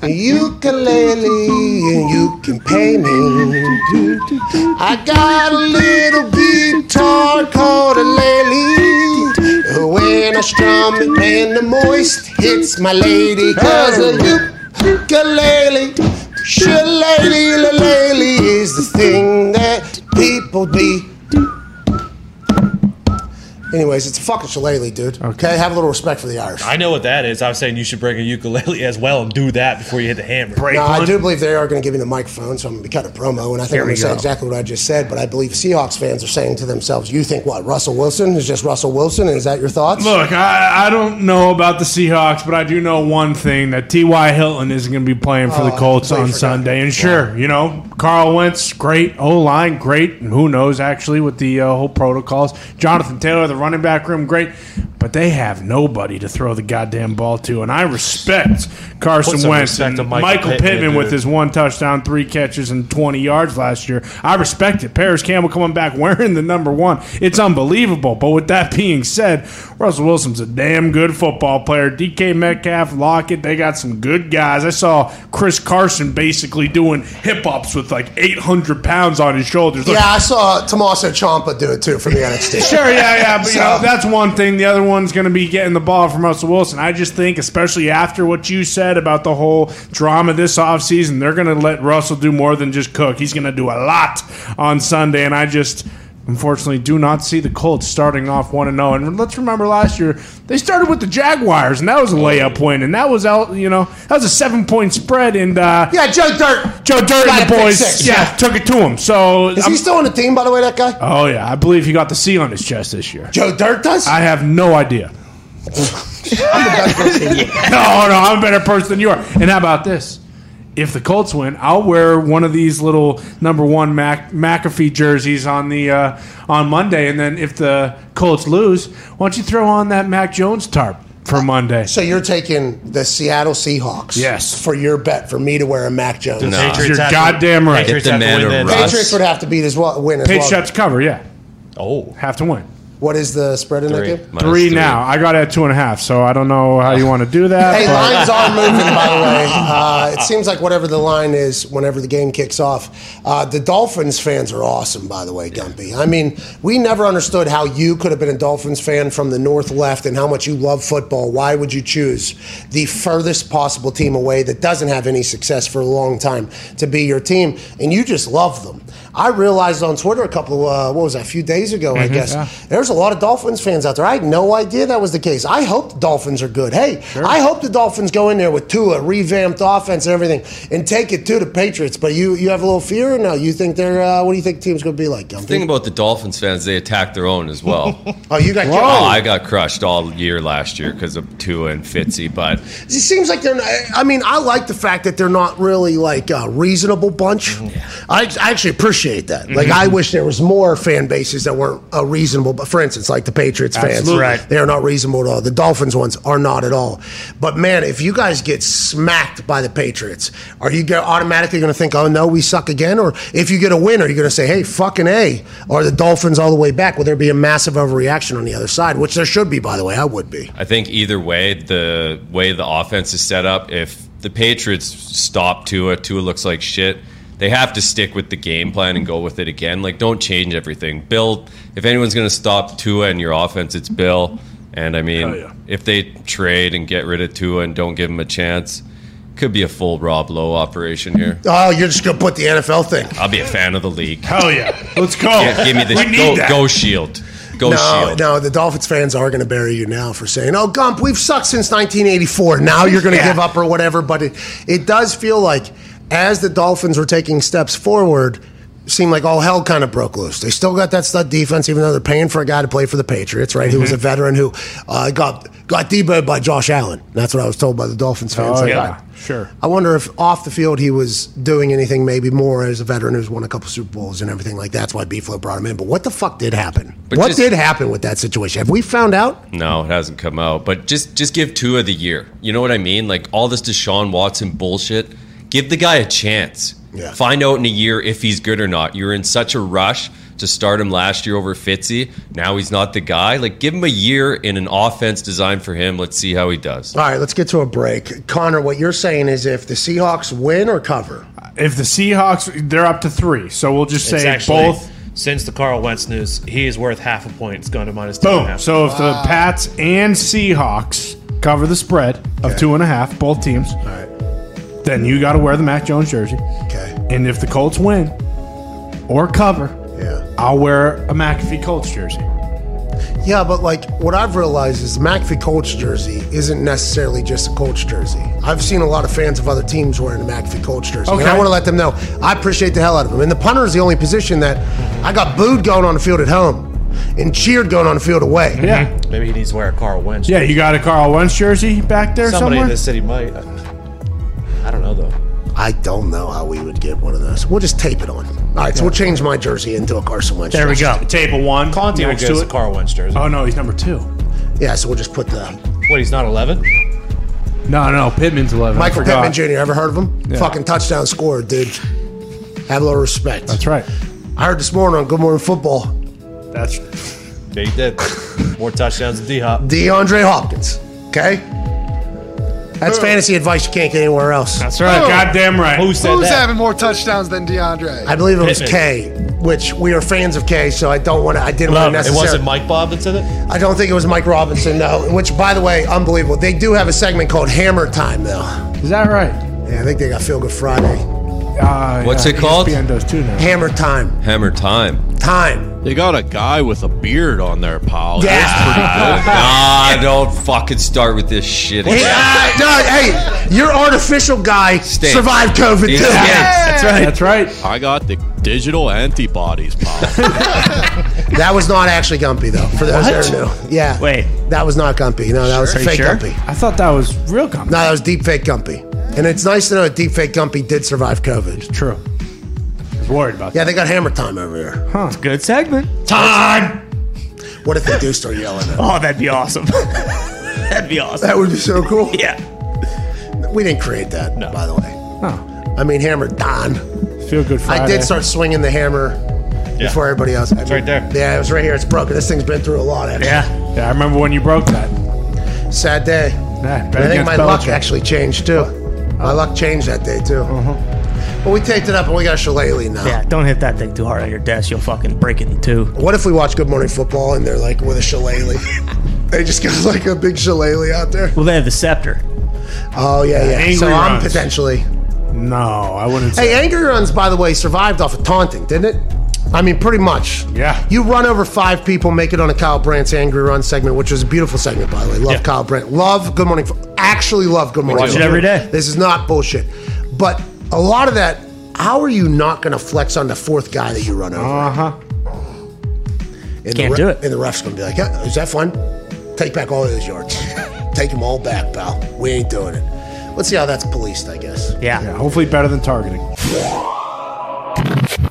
ukulele, and you can pay me. I got a little guitar called a lily. When I strum it, man, the moist hits my lady. Cause a ukulele, shillelagh, is the thing that people be. Anyways, it's a fucking shillelagh, dude. Okay. have a little respect for the Irish. I know what that is. I was saying you should break a ukulele as well and do that before you hit the hammer. No, I do believe they are going to give me the microphone, so I'm going to be cutting a promo, and I think Here I'm going to say exactly what I just said. But I believe Seahawks fans are saying to themselves, "You think what? Russell Wilson is just Russell Wilson? Is that your thoughts?" Look, I, I don't know about the Seahawks, but I do know one thing that T.Y. Hilton isn't going to be playing for the Oh, Colts on. Sunday. And sure, you know, Carl Wentz, great. O line, great. And who knows, actually, with the uh, whole protocols. Jonathan Taylor, the running back room, great. But they have nobody to throw the goddamn ball to. And I respect Carson Wentz respect and Michael, Michael Pittman, Pittman, with his one touchdown, three catches, and 20 yards last year. I respect it. Parris Campbell coming back wearing the number one. It's unbelievable. But with that being said, Russell Wilson's a damn good football player. DK Metcalf, Lockett, they got some good guys. I saw Chris Carson basically doing hip ups with like 800 pounds on his shoulders. Look, yeah, I saw Tommaso Ciampa do it too from the NXT. Sure, yeah, yeah, but you know, that's one thing. The other one's going to be getting the ball from Russell Wilson. I just think, especially after what you said about the whole drama this offseason, they're going to let Russell do more than just cook. He's going to do a lot on Sunday, and I just. Unfortunately, do not see the Colts starting off one and zero. And let's remember last year they started with the Jaguars, and that was a layup win, and that was out. You know that was a seven point spread, and uh, Yeah, Joe Dirt. Joe Dirt and the boys, six, yeah, yeah. took it to him. So Is I'm- he still on the team, by the way? That guy, oh yeah, I believe he got the C on his chest this year. Joe Dirt does. I have no idea. no, no, I'm a better person than you are. And how about this? If the Colts win, I'll wear one of these little number one Mac, McAfee jerseys on the uh, on Monday, and then if the Colts lose, why don't you throw on that Mac Jones tarp for Monday? so you're taking the Seattle Seahawks, Yes. for your bet for me to wear a Mac Jones. No. Patriots You're goddamn right. Patriots Get have the to win a then. rest. Patriots would have to beat as well, win as Patriots well. to cover, yeah, Oh, have to win. What is the spread in Three. that game? Minus Three, now. I got it at two and a half, so I don't know how you want to do that. Hey, but- lines are moving, by the way. Uh, it seems like whatever the line is, whenever the game kicks off. Uh, the Dolphins fans are awesome, by the way, Gumpy. I mean, we never understood how you could have been a Dolphins fan from the North left and how much you love football. Why would you choose the furthest possible team away that doesn't have any success for a long time to be your team? And you just love them. I realized on Twitter a couple, uh, what was that, a few days ago, I guess, there's a lot of Dolphins fans out there. I had no idea that was the case. I hope the Dolphins are good. Hey, I hope the Dolphins go in there with Tua, revamped offense and everything, and take it to the Patriots. But you, you have a little fear or no? You think they're, uh, what do you think the team's going to be like, The thing about the Dolphins fans, they attack their own as well. oh, you got Oh, killed. I got crushed all year last year because of Tua and Fitzy, but It seems like they're. Not, I mean, I like the fact that they're not really like a reasonable bunch. Mm-hmm. I, I actually appreciate that. Like, I wish there was more fan bases that weren't uh, reasonable. But for instance, like the Patriots fans, Right. they are not reasonable at all. The Dolphins ones are not at all. But man, if you guys get smacked by the Patriots, are you automatically going to think, "Oh no, we suck again"? Or if you get a win, are you going to say, "Hey, fucking a"? Are the Dolphins all the way back? Will there be a massive overreaction on the other side? Which there should be, by the way. I would be. I think either way, the way the offense is set up, if the Patriots stop Tua, Tua looks like shit. They have to stick with the game plan and go with it again. Like, don't change everything. Bill, if anyone's going to stop Tua and your offense, it's Bill. And I mean, yeah. if they trade and get rid of Tua and don't give him a chance, could be a full Rob Lowe operation here. Oh, you're just going to put the NFL thing. I'll be a fan of the league. Hell yeah. Let's go. Yeah, give me the go, go shield. Go No, shield. no, the Dolphins fans are going to bury you now for saying, "Oh, Gump, we've sucked since 1984." Now you're going to Yeah. give up or whatever. But it, it does feel like as the Dolphins were taking steps forward, seemed like all hell kind of broke loose. They still got that stud defense, even though they're paying for a guy to play for the Patriots, right? Who was a veteran who uh, got got deboed by Josh Allen. That's what I was told by the Dolphins fans. Oh, Like, yeah, sure. I wonder if off the field he was doing anything maybe more as a veteran who's won a couple Super Bowls and everything like that. That's why B-Flow brought him in. But what the fuck did happen? But what just- did happen with that situation? Have we found out? No, it hasn't come out. But just just give two of the year. You know what I mean? Like all this Deshaun Watson bullshit. Give the guy a chance. Yeah. Find out in a year if he's good or not. You're in such a rush to start him last year over Fitzy. Now he's not the guy. Like give him a year in an offense designed for him. Let's see how he does. All right, let's get to a break. Connor, what you're saying is if the Seahawks win or cover, If the Seahawks, they're up to three, so we'll just say actually, both. Since the Carl Wentz news, he is worth half a point. It's gone to minus two and a Boom. half. So if the Pats and Seahawks cover the spread of two and a half, both teams, all right, then you got to wear the Mac Jones jersey. okay, And if the Colts win or cover, yeah. I'll wear a McAfee Colts jersey. Yeah, but like what I've realized is the McAfee Colts jersey isn't necessarily just a Colts jersey. I've seen a lot of fans of other teams wearing the McAfee Colts jersey. And I want to let them know I appreciate the hell out of them. And the punter is the only position that I got booed going on the field at home and cheered going on the field away. Yeah. Maybe he needs to wear a Carl Wentz. Yeah, you got a Carl Wentz jersey back there Somebody somewhere? in this city might. I don't know though. I don't know how we would get one of those. We'll just tape it on. All right, so we'll change my jersey into a Carson Wentz. There we jersey. go. Tape of one. Conti would next to a it. Carl Wentz jersey. Oh, no, he's number two. Yeah, so we'll just put the What? He's not eleven. No, no, no. Pittman's 11. I Michael forgot. Pittman Jr. Ever heard of him? Yeah. Fucking touchdown scorer, dude. Have a little respect. That's right. I heard this morning on Good Morning Football, That's Yeah, he did. More touchdowns than D Hop. DeAndre Hopkins. Okay? That's fantasy advice you can't get anywhere else. That's right. Oh. goddamn right. Who said Who's that? having more touchdowns than DeAndre? I believe it was Pittman. K, which we are fans of K, so I don't want to. I didn't want to It necessarily. wasn't Mike Bob that said it. I don't think it was Mike Robinson, no. Which, by the way, unbelievable. They do have a segment called Hammer Time, though. Is that right? Yeah, I think they got Feel Good Friday. Uh, What's yeah, it called? ESPN does too now. Hammer Time. Hammer time. Time. They got a guy with a beard on there, pal. Yeah. nah, don't fucking start with this shit Hey, again. uh, no, hey, your artificial guy Stink. survived COVID, He too. stinks. That's right. That's right. I got the digital antibodies, pal. That was not actually Gumpy, though, for those that are new. Yeah. Wait. That was not Gumpy. No, that was Are fake sure? Gumpy. I thought that was real Gumpy. No, that was deep fake Gumpy. And it's nice to know that deep fake Gumpy did survive COVID. It's True. I was worried about Yeah, they got hammer time over here. Huh. Good segment. Time! What if they do start yelling at Oh, that'd be awesome. that'd be awesome. That would be so cool. Yeah. We didn't create that, No. by the way. that. I mean, hammer Don. Oh, feel good Friday. I did start swinging the hammer before everybody else. It's right there. Yeah, it was right here. It's broken. This thing's been through a lot. Actually. Yeah. Yeah, I remember when you broke that. Sad day. Yeah, I think against my luck Belichick. actually changed too. My luck changed that day too. Uh-huh. But we taped it up and we got a shillelagh now. Yeah, don't hit that thing too hard on your desk. You'll fucking break it in two. What if we watch Good Morning Football and they're like with a shillelagh? they just got like a big shillelagh out there. Well, they have the scepter. Oh yeah, yeah. Angry so I'm runs. potentially. No, I wouldn't say. Hey, Angry Runs, by the way, survived off of taunting, didn't it? I mean, pretty much. Yeah. You run over five people, make it on a Kyle Brandt's Angry Run segment, which was a beautiful segment, by the way. Love Yeah. Kyle Brandt. Love Good Morning. Actually, love Good Morning. Watch it every day. This is not bullshit. But a lot of that, how are you not going to flex on the fourth guy that you run over? Uh huh. And Can't the do it. And the ref's going to be like, yeah, is that fun? Take back all those yards. Take them all back, pal. We ain't doing it. Let's see how that's policed, I guess. Yeah. Yeah, hopefully better than targeting.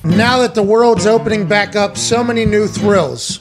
Now that the world's opening back up, so many new thrills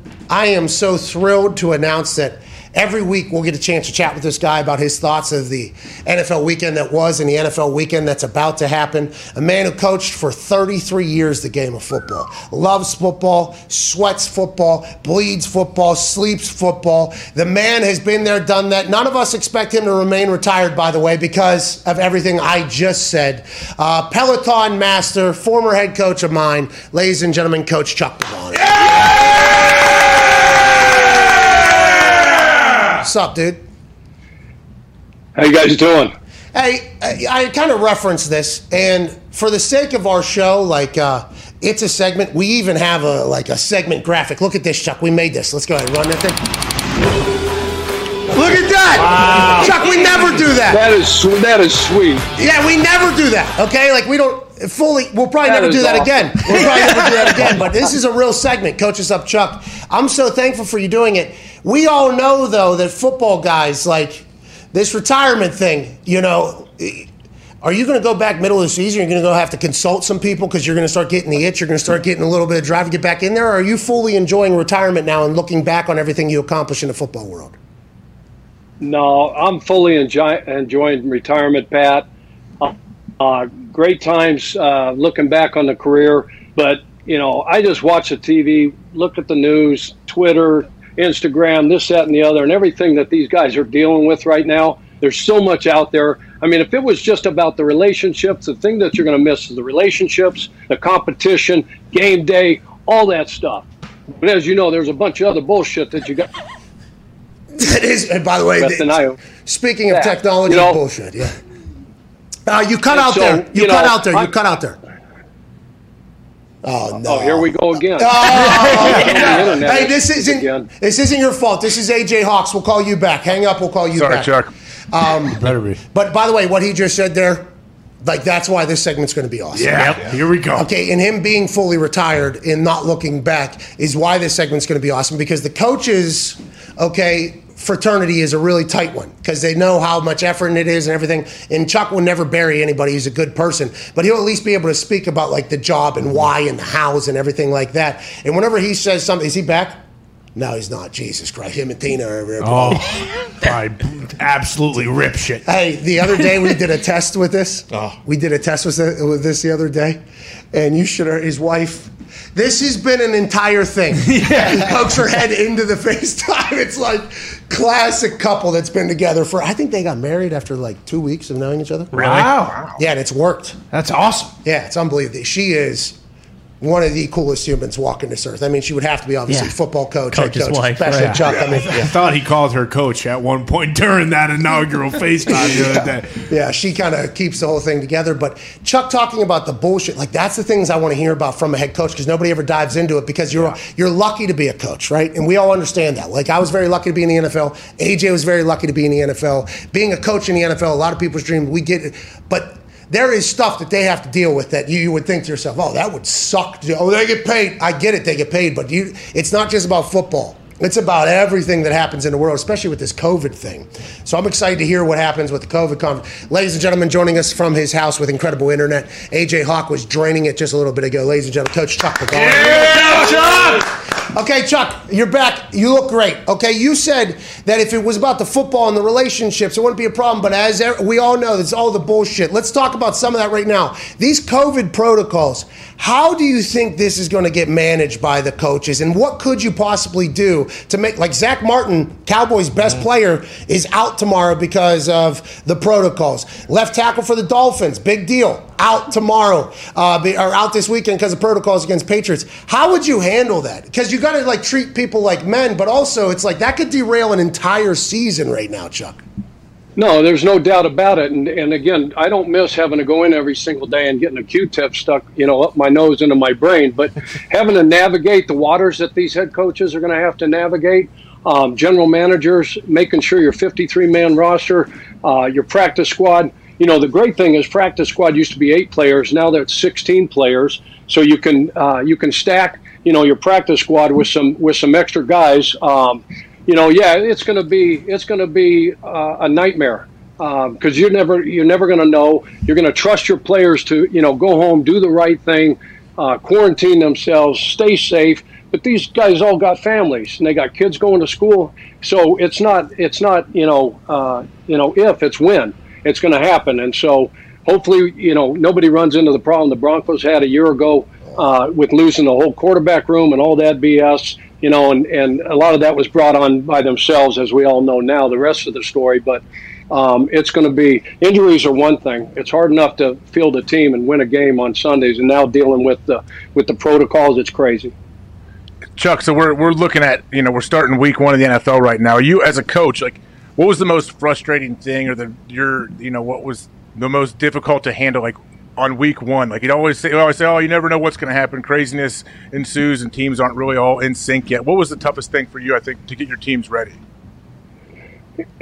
I am so thrilled to announce that every week we'll get a chance to chat with this guy about his thoughts of the NFL weekend that was and the NFL weekend that's about to happen. A man who coached for 33 years the game of football, loves football, sweats football, bleeds football, sleeps football. The man has been there, done that. None of us expect him to remain retired, by the way, because of everything I just said. Uh, Peloton master, former head coach of mine, ladies and gentlemen, Coach Chuck Pagano. What's up, dude? How you guys doing? Hey, I, I kind of referenced this, and for the sake of our show, like uh, it's a segment. We even have a like a segment graphic. Look at this, Chuck. We made this. Let's go ahead and run that thing. Look at that, Chuck. We never do that. That is sw- that is sweet. Yeah, we never do that. Okay, like we don't fully. We'll probably That never is do that awesome. again. We'll probably never do that again. But this is a real segment. Coach us up, Chuck. I'm so thankful for you doing it. We all know though that football guys like this retirement thing. You know. Are you going to go back middle of the season? You're going to go have to consult some people because you're going to start getting the itch. You're going to start getting a little bit of drive to get back in there. Or are you fully enjoying retirement now and looking back on everything you accomplished in the football world? No, I'm fully enjoy- enjoying retirement, Pat. Uh, uh, great times uh, looking back on the career, but you know, I just watch the TV, look at the news, Twitter, Instagram, this, that, and the other, and everything that these guys are dealing with right now. There's so much out there. I mean, if it was just about the relationships, the thing that you're going to miss is the relationships, the competition, game day, all that stuff. But as you know, there's a bunch of other bullshit that you got. It is. And by the way, speaking of Yeah. technology, You know- bullshit. Yeah. Uh, you cut And out so, there. You, you cut know, out there. You I- cut out there. Oh no! Oh, here we go again. Oh, The internet hey, this isn't again. this isn't your fault. This is AJ Hawk's. We'll call you back. Hang up. We'll call you Sorry, back. Chuck. Better be. But by the way, what he just said there, like that's why this segment's going to be awesome. Yeah. Here we go. Okay, and him being fully retired and not looking back is why this segment's going to be awesome because the coaches, okay, fraternity is a really tight one because they know how much effort it is and everything. And Chuck will never bury anybody. He's a good person, but he'll at least be able to speak about like the job and why and the hows and everything like that. And whenever he says something, is he back? No, he's not. Jesus Christ, him and Tina are. Oh, probably absolutely rip shit. Hey, the other day we did a test with this. Oh. We did a test with this, with this the other day, and you should. His wife. This has been an entire thing. Yeah. He pokes her head into the FaceTime. It's like classic couple that's been together for. I think they got married after like two weeks of knowing each other. Really? Wow. Yeah, and it's worked. That's awesome. Yeah, it's unbelievable. She is one of the coolest humans walking this earth. I mean, she would have to be obviously Yeah. football coach, Coach's head coach, wife, especially right. Chuck. I mean, I thought he called her coach at one point during that inaugural FaceTime the other day. Yeah, she kind of keeps the whole thing together. But Chuck talking about the bullshit, like that's the things I want to hear about from a head coach because nobody ever dives into it because you're you're lucky to be a coach, right? And we all understand that. Like I was very lucky to be in the NFL. AJ was very lucky to be in the NFL. Being a coach in the NFL, a lot of people's dream. We get it, but. There is stuff that they have to deal with that you, you would think to yourself, "Oh, that would suck." to. Oh, they get paid. I get it, they get paid, but you, it's not just about football. It's about everything that happens in the world, especially with this COVID thing. So I'm excited to hear what happens with the COVID conference. Ladies and gentlemen, joining us from his house with incredible internet, AJ Hawk was draining it just a little bit ago. Ladies and gentlemen, Coach Chuck McCall. Yeah, Chuck! Okay, Chuck, you're back. You look great. Okay, you said that if it was about the football and the relationships, it wouldn't be a problem. But as we all know, that's all the bullshit. Let's talk about some of that right now. These COVID protocols. How do you think this is going to get managed by the coaches, and what could you possibly do to make like Zack Martin, Cowboys' best mm-hmm. player, is out tomorrow because of the protocols. Left tackle for the Dolphins, big deal, out tomorrow uh, or out this weekend because of protocols against Patriots. How would you handle that? Because you got to like treat people like men, but also it's like that could derail an entire season right now, Chuck. No, there's no doubt about it. And, and again, I don't miss having to go in every single day and getting a Q-tip stuck, you know, up my nose into my brain. But having to navigate the waters that these head coaches are going to have to navigate, um, general managers, making sure your 53-man roster, uh, your practice squad. You know, the great thing is practice squad used to be eight players. Now they're 16 players, so you can uh, you can stack, you know, your practice squad with some with some extra guys. Um, you know, yeah, it's going to be it's going to be uh, a nightmare because um, you're never you're never going to know. You're going to trust your players to you know go home, do the right thing, uh, quarantine themselves, stay safe. But these guys all got families and they got kids going to school, so it's not it's not you know uh, you know if it's when it's going to happen. And so hopefully you know nobody runs into the problem the Broncos had a year ago uh, with losing the whole quarterback room and all that BS you know, and, and a lot of that was brought on by themselves, as we all know now, the rest of the story. But um, it's going to be injuries are one thing. It's hard enough to field a team and win a game on Sundays, and now dealing with the with the protocols, it's crazy. Chuck, so we're we're looking at you know we're starting week one of the NFL right now. Are you as a coach like what was the most frustrating thing, or the your you know what was the most difficult to handle like on week one. Like you always say, always say, oh, you never know what's going to happen. Craziness ensues, and teams aren't really all in sync yet. What was the toughest thing for you? I think to get your teams ready.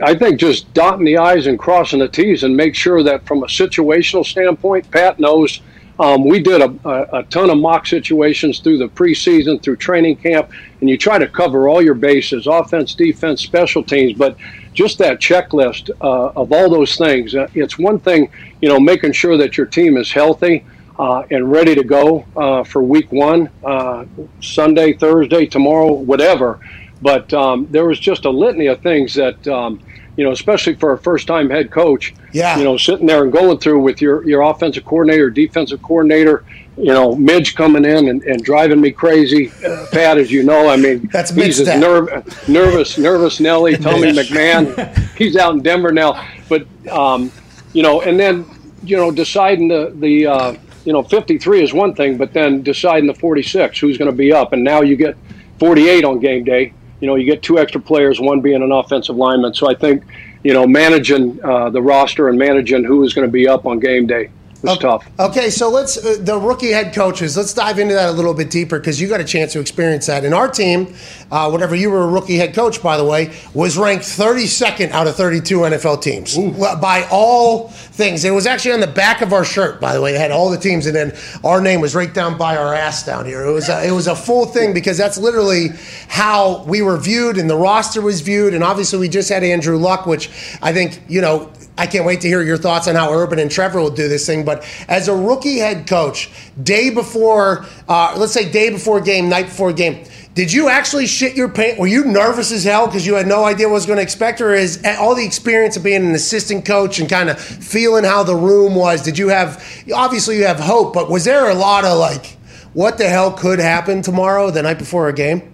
I think just dotting the i's and crossing the t's, and make sure that from a situational standpoint, Pat knows. Um, we did a, a, a, ton of mock situations through the preseason, through training camp, and you try to cover all your bases offense, defense, special teams. But just that checklist uh, of all those things. Uh, it's one thing, you know, making sure that your team is healthy uh, and ready to go uh, for week one, uh, Sunday, Thursday, tomorrow, whatever. But um, there was just a litany of things that, um, you know, especially for a first-time head coach, yeah. you know, sitting there and going through with your your offensive coordinator, defensive coordinator, you know, Midge coming in and, and driving me crazy. Uh, Pat, as you know, I mean, That's he's a nerv- nervous, nervous Nelly, Tommy McMahon. He's out in Denver now. But, um, you know, and then, you know, deciding the, the uh, you know, 53 is one thing, but then deciding the 46, who's going to be up. And now you get 48 on game day. You know, you get two extra players, one being an offensive lineman. So I think, you know, managing uh, the roster and managing who is going to be up on game day it's okay, tough. Okay, so let's uh, the rookie head coaches. Let's dive into that a little bit deeper because you got a chance to experience that. And our team, uh, whenever you were a rookie head coach, by the way, was ranked 32nd out of 32 NFL teams Ooh. by all things. It was actually on the back of our shirt, by the way. It had all the teams, and then our name was right down by our ass down here. It was a, it was a full thing because that's literally how we were viewed, and the roster was viewed. And obviously, we just had Andrew Luck, which I think you know I can't wait to hear your thoughts on how Urban and Trevor will do this thing. But as a rookie head coach, day before, uh, let's say day before game, night before game, did you actually shit your pants? Were you nervous as hell because you had no idea what was going to expect, or is all the experience of being an assistant coach and kind of feeling how the room was? Did you have? Obviously, you have hope, but was there a lot of like, what the hell could happen tomorrow, the night before a game?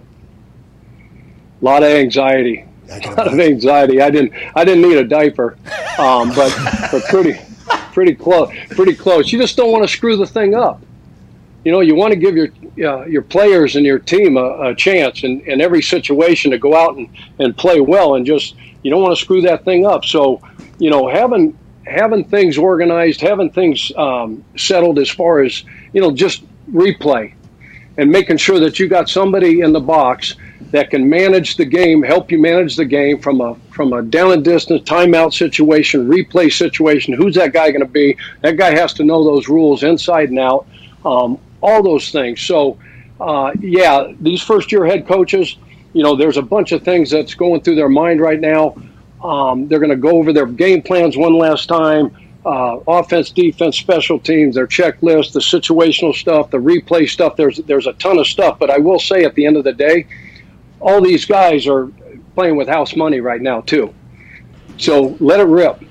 A lot of anxiety a lot of anxiety. I didn't I didn't need a diaper, um, but but pretty pretty close pretty close. You just don't want to screw the thing up. You know, you want to give your uh, your players and your team a, a chance in, in every situation to go out and, and play well, and just you don't want to screw that thing up. So, you know, having having things organized, having things um, settled as far as you know, just replay and making sure that you got somebody in the box that can manage the game, help you manage the game from a from a down and distance timeout situation, replay situation. Who's that guy going to be? That guy has to know those rules inside and out, um, all those things. So, uh, yeah, these first year head coaches, you know, there's a bunch of things that's going through their mind right now. Um, they're going to go over their game plans one last time. Uh, offense, defense, special teams, their checklist, the situational stuff, the replay stuff. There's there's a ton of stuff, but I will say at the end of the day, all these guys are playing with house money right now too. So let it rip.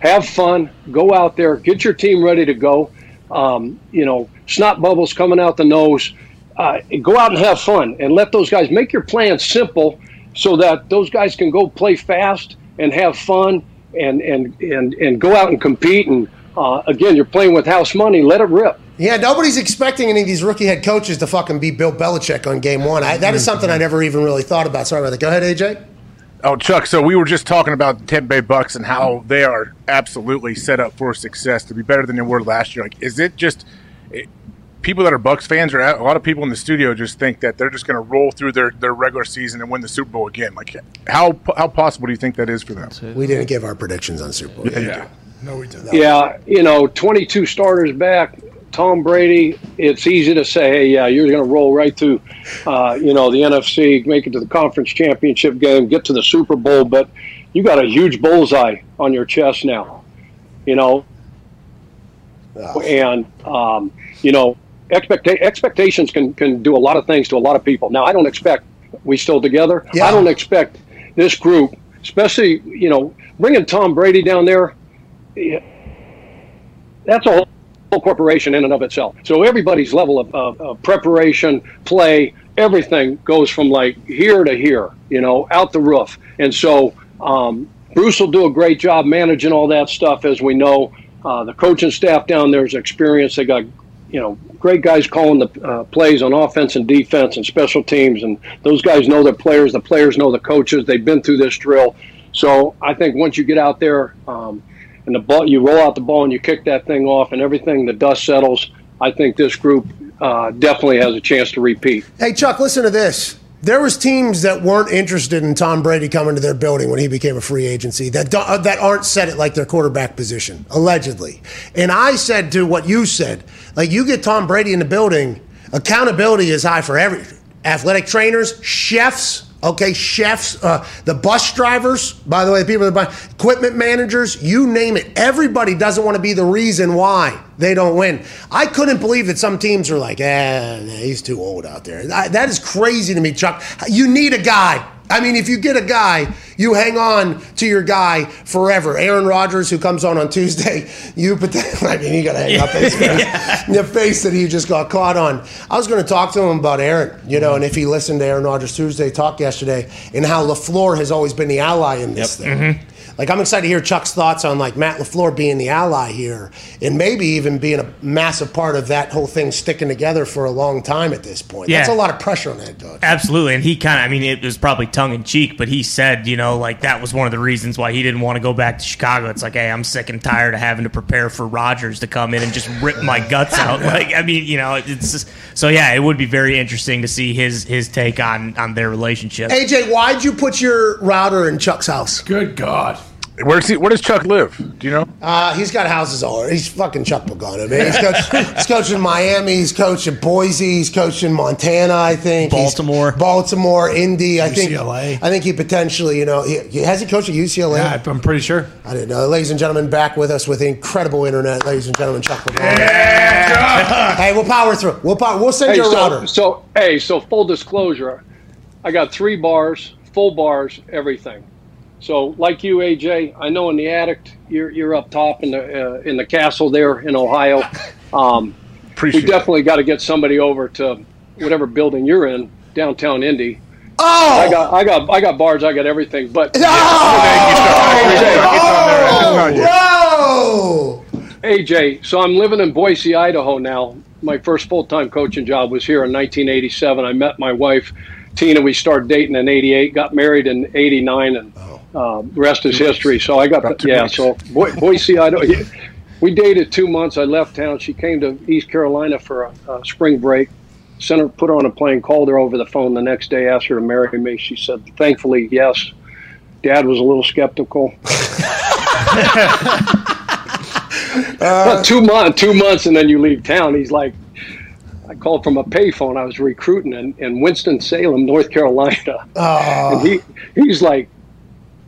Have fun. Go out there. Get your team ready to go. Um, you know, snot bubbles coming out the nose. Uh, go out and have fun and let those guys make your plan simple so that those guys can go play fast and have fun and and and, and go out and compete. And uh, again, you're playing with house money. Let it rip. Yeah, nobody's expecting any of these rookie head coaches to fucking be Bill Belichick on game one. I, that is something I never even really thought about. Sorry about that. Go ahead, AJ. Oh, Chuck. So we were just talking about the Tampa Bay Bucs and how they are absolutely set up for success to be better than they were last year. Like, is it just it, people that are Bucs fans, or a lot of people in the studio, just think that they're just going to roll through their, their regular season and win the Super Bowl again? Like, how how possible do you think that is for them? We didn't give our predictions on Super Bowl. Yeah. No, we didn't. Yeah, you know, 22 starters back. Tom Brady, it's easy to say, hey, yeah, you're going to roll right through, uh, you know, the NFC, make it to the conference championship game, get to the Super Bowl, but you got a huge bullseye on your chest now, you know, and um, you know, expecta- expectations can can do a lot of things to a lot of people. Now, I don't expect we still together. Yeah. I don't expect this group, especially you know, bringing Tom Brady down there. That's a whole whole corporation in and of itself. So everybody's level of, of, of preparation, play, everything goes from like here to here, you know, out the roof. And so um, Bruce will do a great job managing all that stuff, as we know. Uh, the coaching staff down there is experienced. They got, you know, great guys calling the uh, plays on offense and defense and special teams, and those guys know their players. The players know the coaches. They've been through this drill. So I think once you get out there um, and the ball, you roll out the ball and you kick that thing off, and everything, the dust settles. I think this group uh, definitely has a chance to repeat. Hey, Chuck, listen to this. There was teams that weren't interested in Tom Brady coming to their building when he became a free agency that uh, that aren't set it like their quarterback position allegedly. And I said to what you said, like you get Tom Brady in the building, accountability is high for every athletic trainers, chefs. Okay, chefs, uh, the bus drivers, by the way, the people that buy equipment managers, you name it. Everybody doesn't want to be the reason why they don't win. I couldn't believe that some teams are like, eh, he's too old out there. I, that is crazy to me, Chuck. You need a guy. I mean, if you get a guy, you hang on to your guy forever. Aaron Rodgers, who comes on on Tuesday, you I mean, you got to hang up his face. the face that he just got caught on. I was going to talk to him about Aaron, you know, and if he listened to Aaron Rodgers Tuesday talk yesterday, and how LaFleur has always been the ally in this thing. Like I'm excited to hear Chuck's thoughts on like Matt LaFleur being the ally here, and maybe even being a massive part of that whole thing sticking together for a long time at this point. Yeah. That's a lot of pressure on that coach. Absolutely, and he kind of—I mean, it was probably tongue in cheek, but he said, you know, like that was one of the reasons why he didn't want to go back to Chicago. It's like, hey, I'm sick and tired of having to prepare for Rodgers to come in and just rip my guts out. Like, I mean, you know, it's just, so yeah, it would be very interesting to see his his take on on their relationship. AJ, why'd you put your router in Chuck's house? Good God. Where's he, where does Chuck live? Do you know? Uh, he's got houses all over. He's fucking Chuck Pagano, man. He's, coach, he's coaching Miami. He's coaching Boise. He's coaching Montana, I think. He's- Baltimore. Baltimore, Indy. I think. I think he potentially, you know, he, he- has he coached at UCLA? Yeah, I'm pretty sure. I didn't know. Ladies and gentlemen, back with us with incredible internet. Ladies and gentlemen, Chuck Pagano. hey, we'll power through. We'll power. We'll send Hey, you a so, router. so hey, so full disclosure, I got three bars, full bars, everything. So like you, AJ, I know in the attic you're you're up top in the uh, in the castle there in Ohio. Um, we Appreciate it. definitely got to get somebody over to whatever building you're in downtown Indy. Oh, I got I got I got bars, I got everything. But oh, bro! AJ, so I'm living in Boise, Idaho now. My first full time coaching job was here in 1987. I met my wife, Tina. We started dating in 88, got married in 89, and uh, Um, the rest is history. So I got, two yeah, so Bo- Boise, Idaho. We dated two months. I left town. She came to East Carolina for a, a spring break. Sent her, put her on a plane, called her over the phone the next day, asked her to marry me. She said, thankfully, yes. Dad was a little skeptical. Well, two months, two months, and then you leave town. He's like, I called from a payphone. I was recruiting in, in Winston Salem, North Carolina, Oh. and he he's like,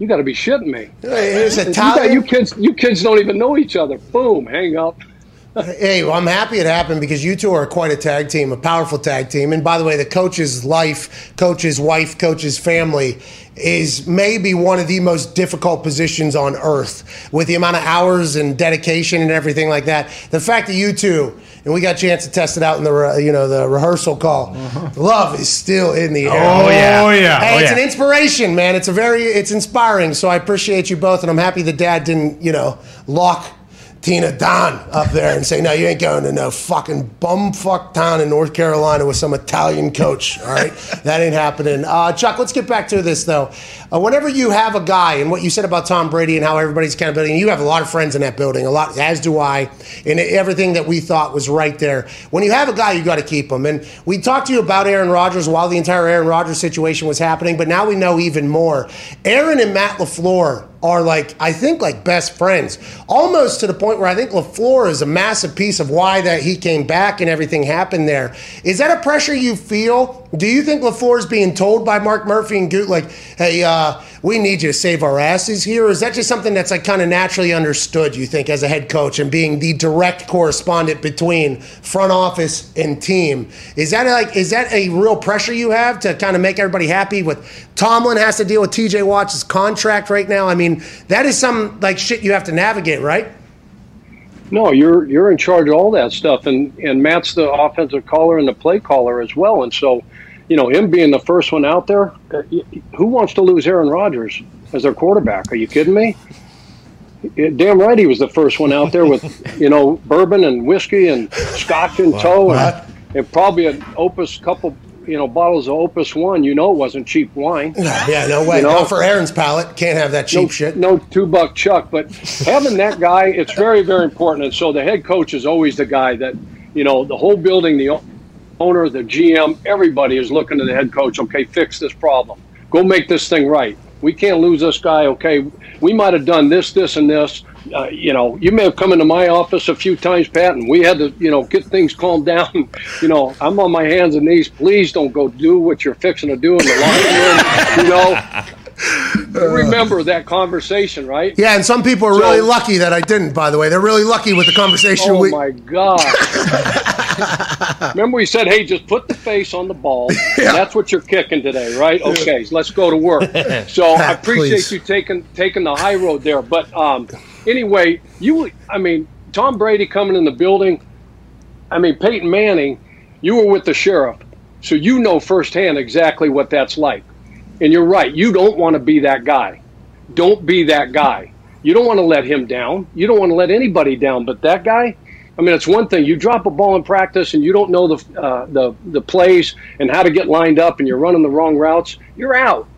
"You got to be shitting me." He's You, you kids, you kids don't even know each other. Boom, hang up. Hey, well, I'm happy it happened because you two are quite a tag team, a powerful tag team. And by the way, the coach's life, coach's wife, coach's family is maybe one of the most difficult positions on earth with the amount of hours and dedication and everything like that. The fact that you two, and we got a chance to test it out in the re- you know the rehearsal call. Uh-huh. Love is still in the air. Oh, yeah. Oh, yeah. Hey, Oh, it's yeah. an inspiration, man. It's a very it's inspiring. So I appreciate you both, and I'm happy the dad didn't you know lock Tina Don up there and say, no, you ain't going to no fucking bumfuck town in North Carolina with some Italian coach. All right, that ain't happening. Uh, Chuck, let's get back to this though. Uh, whenever you have a guy, and what you said about Tom Brady and how everybody's accountability, and you have a lot of friends in that building, a lot, as do I, and everything that we thought was right there. When you have a guy, you got to keep him. And we talked to you about Aaron Rodgers while the entire Aaron Rodgers situation was happening, but now we know even more. Aaron and Matt LaFleur are like I think like best friends, almost to the point where I think LaFleur is a massive piece of why that he came back and everything happened there. Is that a pressure you feel? Do you think LaFleur is being told by Mark Murphy and Gute like, "Hey, uh, we need you to save our asses here"? Or is that just something that's like kind of naturally understood? You think as a head coach and being the direct correspondent between front office and team, is that like is that a real pressure you have to kind of make everybody happy? With Tomlin has to deal with T.J. Watt's contract right now. I mean, that is some like shit you have to navigate, right? No, you're you're in charge of all that stuff, and and Matt's the offensive caller and the play caller as well. And so, you know, him being the first one out there, who wants to lose Aaron Rodgers as their quarterback? Are you kidding me? Damn right, he was the first one out there with you know bourbon and whiskey and scotch in tow, and, and probably an Opus couple you know bottles of Opus One. You know, it wasn't cheap wine. Yeah, no way. You know? Not for Aaron's palate. Can't have that cheap no, shit. No two buck chuck, but having that guy, it's very, very important. And so the head coach is always the guy that, you know, the whole building, the owner, the GM, everybody is looking to the head coach. Okay, fix this problem. Go make this thing right. We can't lose this guy. Okay, we might have done this, this, and this. Uh, you know, you may have come into my office a few times, Pat, and we had to, you know, get things calmed down. you know, I'm on my hands and knees. Please don't go do what you're fixing to do in the locker room. You know, You remember that conversation, right? Yeah, and some people are So- really lucky that I didn't. By the way, they're really lucky with the conversation. Oh we, my God! Remember, we said, "Hey, just put the face on the ball." And that's what you're kicking today, right? Okay, so let's go to work. So I appreciate you taking taking the high road there. But um, anyway, you, I mean, Tom Brady coming in the building. I mean, Peyton Manning, you were with the sheriff, so you know firsthand exactly what that's like. And you're right. You don't want to be that guy. Don't be that guy. You don't want to let him down. You don't want to let anybody down. But that guy, I mean, it's one thing. You drop a ball in practice and you don't know the uh, the the plays and how to get lined up, and you're running the wrong routes. You're out.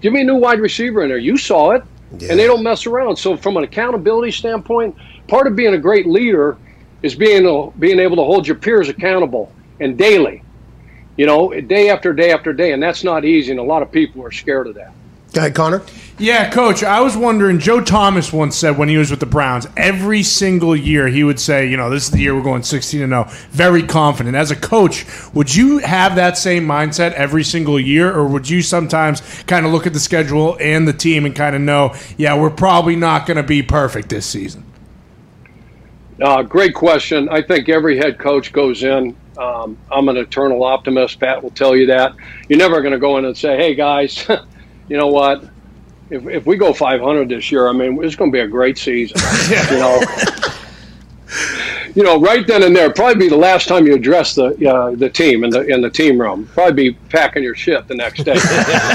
Give me a new wide receiver in there. You saw it, and they don't mess around. So, from an accountability standpoint, part of being a great leader is being able, being able to hold your peers accountable and daily. You know, day after day after day, and that's not easy. And a lot of people are scared of that. Go ahead, Connor. Yeah, coach, I was wondering. Joe Thomas once said when he was with the Browns, every single year he would say, you know, this is the year we're going 16 and 0. Very confident. As a coach, would you have that same mindset every single year, or would you sometimes kind of look at the schedule and the team and kind of know, yeah, we're probably not going to be perfect this season? Uh, great question. I think every head coach goes in. Um, I'm an eternal optimist. Pat will tell you that. You're never going to go in and say, "Hey guys, you know what? If, if we go 500 this year, I mean, it's going to be a great season." you know. You know, right then and there, probably be the last time you address the uh, the team in the in the team room. Probably be packing your shit the next day.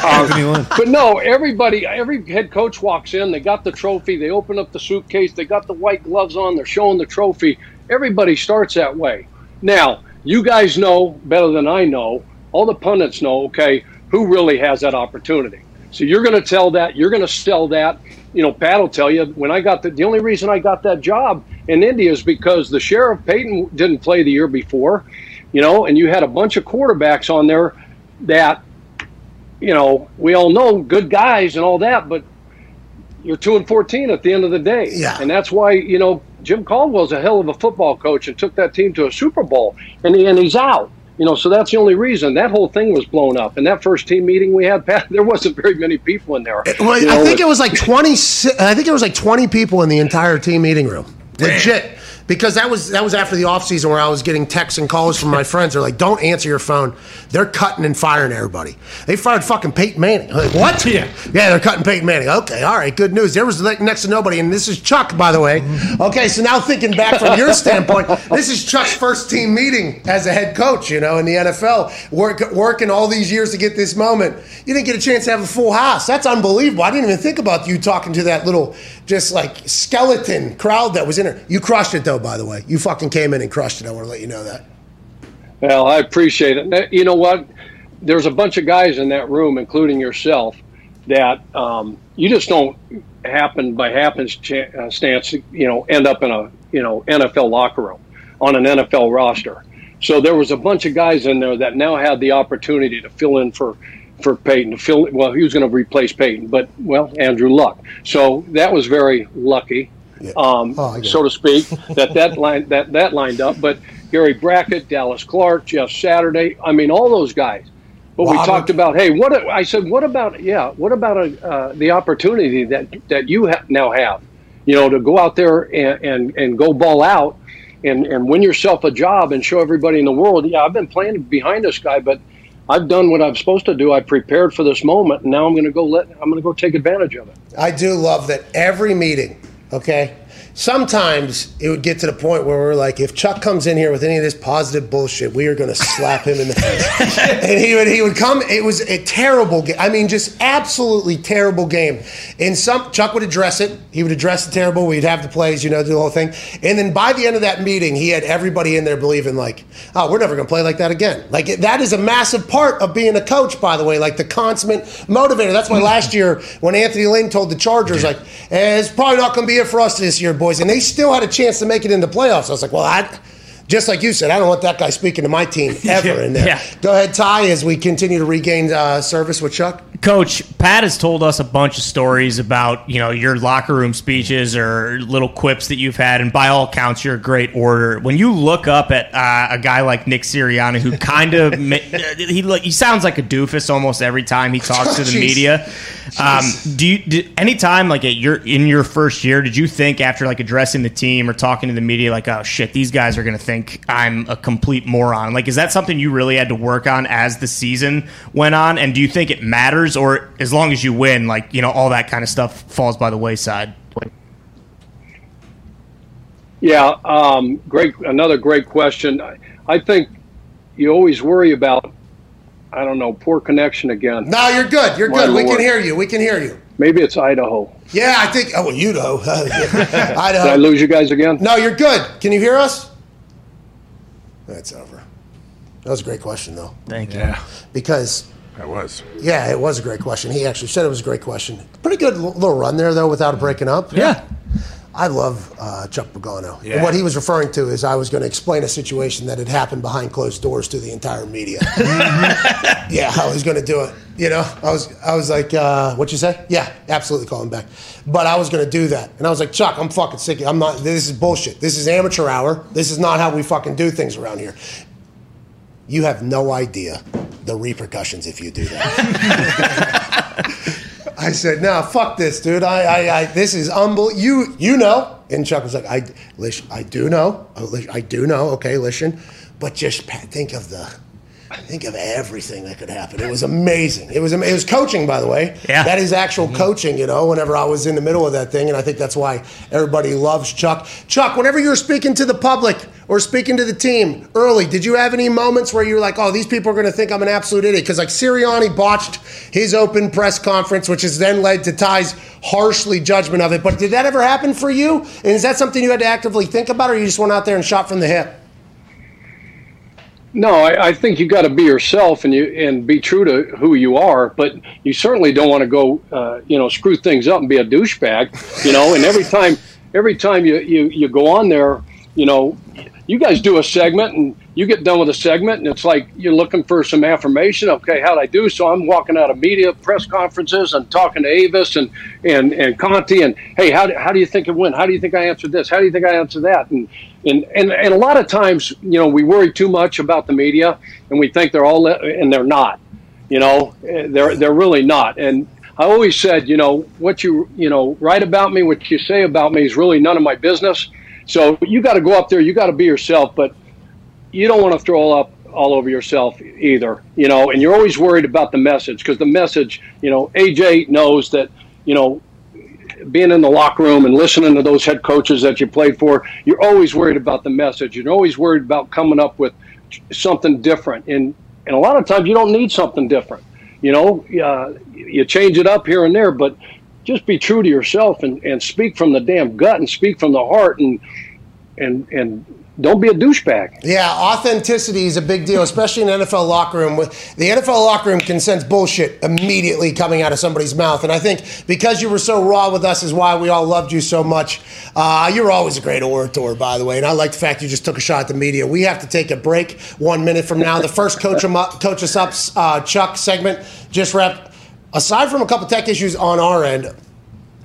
Um, but no, everybody, every head coach walks in. They got the trophy. They open up the suitcase. They got the white gloves on. They're showing the trophy. Everybody starts that way. Now, you guys know better than I know. All the pundits know. Okay, who really has that opportunity? So you're going to tell that. You're going to sell that. You know, Pat will tell you when I got the the only reason I got that job in Indy is because the sheriff Peyton didn't play the year before. You know, and you had a bunch of quarterbacks on there that you know, we all know good guys and all that, but you're two and fourteen at the end of the day. Yeah. And that's why, you know, Jim Caldwell's a hell of a football coach and took that team to a Super Bowl, and he, and he's out. You know, so that's the only reason that whole thing was blown up. And that first team meeting we had, Pat, there wasn't very many people in there. Well, You I know, think it was like twenty. I think it was like twenty people in the entire team meeting room. Legit. Because that was that was after the offseason where I was getting texts and calls from my friends. They're like, "Don't answer your phone. They're cutting and firing everybody. They fired fucking Peyton Manning. I'm like, what? Yeah. yeah, they're cutting Peyton Manning. Okay, all right, good news. There was like next to nobody, and this is Chuck, by the way. Mm-hmm. Okay, so now thinking back from your standpoint, this is Chuck's first team meeting as a head coach. You know, in the NFL, work, working all these years to get this moment. You didn't get a chance to have a full house. That's unbelievable. I didn't even think about you talking to that little, just like skeleton crowd that was in there. You crushed it though, by the way. You fucking came in and crushed it. I want to let you know that. Well, I appreciate it. Uh, You know what? There's a bunch of guys in that room, including yourself, that um, you just don't happen by happenstance, you know, end up in a you know NFL locker room on an NFL roster. So there was a bunch of guys in there that now had the opportunity to fill in for for Peyton to fill. Well, he was going to replace Peyton, but well, Andrew Luck. So that was very lucky, um, Oh, so to speak, that that line that that lined up. But Gary Brackett, Dallas Clark, Jeff Saturday. I mean, all those guys. But we talked about, hey, what I said, what about, yeah, what about uh, the opportunity that that you ha- now have, you know, to go out there and, and, and go ball out and, and win yourself a job and show everybody in the world, yeah, I've been playing behind this guy, but I've done what I'm supposed to do. I prepared for this moment, and now I'm going to go let I'm going to go take advantage of it. I do love that every meeting, okay? Sometimes it would get to the point where we're like, if Chuck comes in here with any of this positive bullshit, we are going to slap him in the face. and he would he would come. It was a terrible game. I mean, just absolutely terrible game. And some Chuck would address it. He would address the terrible. We'd have the plays, you know, do the whole thing. And then by the end of that meeting, he had everybody in there believing like, oh, we're never going to play like that again. Like that is a massive part of being a coach, by the way. Like the consummate motivator. That's why last year when Anthony Lynn told the Chargers like, eh, it's probably not going to be it for us this year, and they still had a chance to make it into playoffs. I was like, well, I. Just like you said, I don't want that guy speaking to my team ever in there. Yeah. Go ahead, Ty, as we continue to regain uh, service with Chuck. Coach Pat has told us a bunch of stories about you know your locker room speeches or little quips that you've had, and by all accounts, you're a great orator. When you look up at uh, a guy like Nick Sirianni, who kind of ma- he he sounds like a doofus almost every time he talks to the Jeez. media. Um, do you did, anytime like at your in your first year, did you think after like addressing the team or talking to the media like, oh shit, these guys are going to think I'm a complete moron? Like, is that something you really had to work on as the season went on? And do you think it matters, or as long as you win, like you know, all that kind of stuff falls by the wayside? Yeah, um, great. Another great question. I, I think you always worry about. I don't know. Poor connection again. No, you're good. You're My good. We can hear you. We can hear you. Maybe it's Idaho. Yeah, I think. Oh, well, you know. Did I Idaho. lose you guys again? No, you're good. Can you hear us? That's over. That was a great question, though, Thank you. Yeah, because that was. yeah, it was a great question. He actually said it was a great question. Pretty good little run there, though, without breaking up. Yeah. I love uh, Chuck Pagano. Yeah. And what he was referring to is I was going to explain a situation that had happened behind closed doors to the entire media. yeah, I was going to do it. You know, I was, I was like, uh, what you say? Yeah, absolutely call him back. But I was going to do that, and I was like, Chuck, I'm fucking sick. I'm not. This is bullshit. This is amateur hour. This is not how we fucking do things around here. You have no idea the repercussions if you do that. I said, "No, fuck this, dude. I, I, I this is unbelievable. You, you know." And Chuck was like, "I, listen, I do know. I do know. Okay, listen, but just think of the, think of everything that could happen. It was amazing. It was, it was coaching, by the way. Yeah. that is actual mm-hmm. coaching. You know, whenever I was in the middle of that thing, and I think that's why everybody loves Chuck. Chuck, whenever you're speaking to the public or speaking to the team early, did you have any moments where you were like, "Oh, these people are going to think I'm an absolute idiot"? Because like Sirianni botched his open press conference, which has then led to Ty's harshly judgment of it. But did that ever happen for you? And is that something you had to actively think about, or you just went out there and shot from the hip? No, I, I think you got to be yourself and you and be true to who you are. But you certainly don't want to go, uh, you know, screw things up and be a douchebag, you know. And every time, every time you you, you go on there, you know, you guys do a segment and you get done with a segment and it's like you're looking for some affirmation. Okay, how'd I do? So I'm walking out of media press conferences and talking to Avis and and and Conti and hey, how do, how do you think it went? How do you think I answered this? How do you think I answered that? And and and and a lot of times, you know, we worry too much about the media and we think they're all and they're not. You know, they're they're really not. And I always said, you know, what you you know write about me, what you say about me is really none of my business. So you got to go up there, you got to be yourself, but you don't want to throw all up all over yourself either, you know, and you're always worried about the message because the message, you know, AJ knows that, you know, being in the locker room and listening to those head coaches that you played for, you're always worried about the message. You're always worried about coming up with something different. And, and a lot of times you don't need something different. You know, uh, you change it up here and there, but just be true to yourself and, and speak from the damn gut and speak from the heart and and and don't be a douchebag. Yeah, authenticity is a big deal, especially in NFL locker room. The NFL locker room can sense bullshit immediately coming out of somebody's mouth, and I think because you were so raw with us is why we all loved you so much. Uh, you're always a great orator, by the way, and I like the fact you just took a shot at the media. We have to take a break one minute from now. The first coach, up, coach us up, uh, Chuck segment just wrapped aside from a couple tech issues on our end,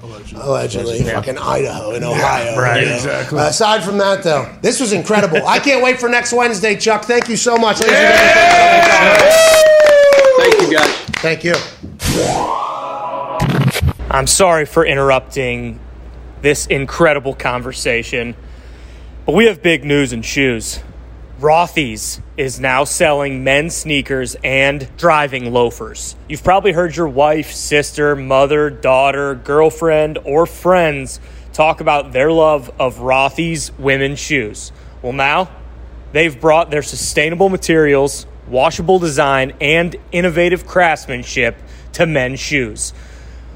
Allegedly. Allegedly. Yeah. Fucking Idaho and Ohio. Yeah, right, you know. exactly. Uh, aside from that, though, this was incredible. I can't wait for next Wednesday, Chuck. Thank you so much. Thank you, guys. Thank you. I'm sorry for interrupting this incredible conversation, but we have big news and shoes. Rothy's is now selling men's sneakers and driving loafers. You've probably heard your wife, sister, mother, daughter, girlfriend, or friends talk about their love of Rothy's women's shoes. Well, now they've brought their sustainable materials, washable design, and innovative craftsmanship to men's shoes.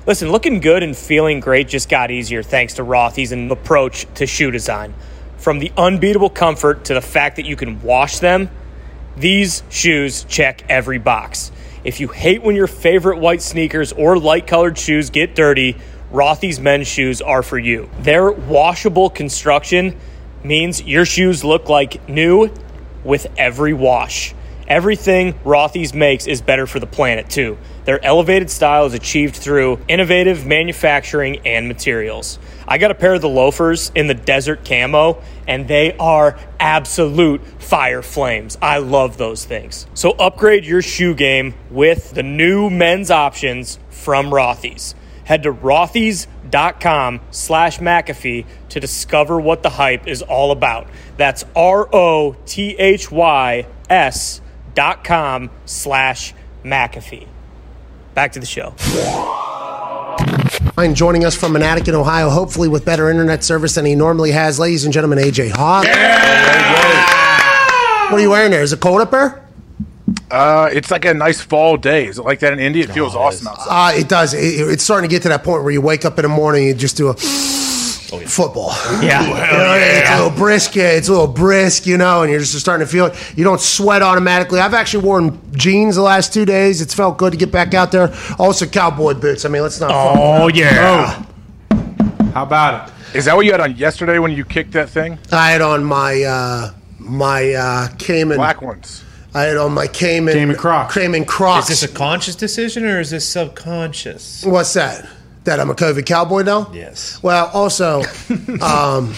Listen, looking good and feeling great just got easier thanks to Rothy's and approach to shoe design. From the unbeatable comfort to the fact that you can wash them, these shoes check every box. If you hate when your favorite white sneakers or light colored shoes get dirty, Rothy's men's shoes are for you. Their washable construction means your shoes look like new with every wash. Everything Rothy's makes is better for the planet, too. Their elevated style is achieved through innovative manufacturing and materials. I got a pair of the loafers in the desert camo, and they are absolute fire flames. I love those things. So upgrade your shoe game with the new men's options from Rothy's. Head to rothys.com slash McAfee to discover what the hype is all about. That's R-O-T-H-Y-S dot com slash McAfee. Back to the show. Joining us from an attic in Ohio, hopefully with better internet service than he normally has, ladies and gentlemen, AJ Hawk. Yeah! What are you wearing there? Is it cold up there? Uh, it's like a nice fall day. Is it like that in India? It feels awesome outside. Uh, it does. It, it's starting to get to that point where you wake up in the morning and you just do a football. Yeah. You know, It's a little brisk. It's a little brisk, you know, and you're just starting to feel it. You don't sweat automatically. I've actually worn jeans the last two days. It's felt good to get back out there. Also, cowboy boots. I mean, let's not. Oh, yeah. How about it? Is that what you had on yesterday when you kicked that thing? I had on my uh, my uh, Cayman Black ones. I had on my Cayman Cayman Crocs. Cayman Crocs. Is this a conscious decision or is this subconscious? What's that? That I'm a COVID cowboy now? Yes. Well, also, um,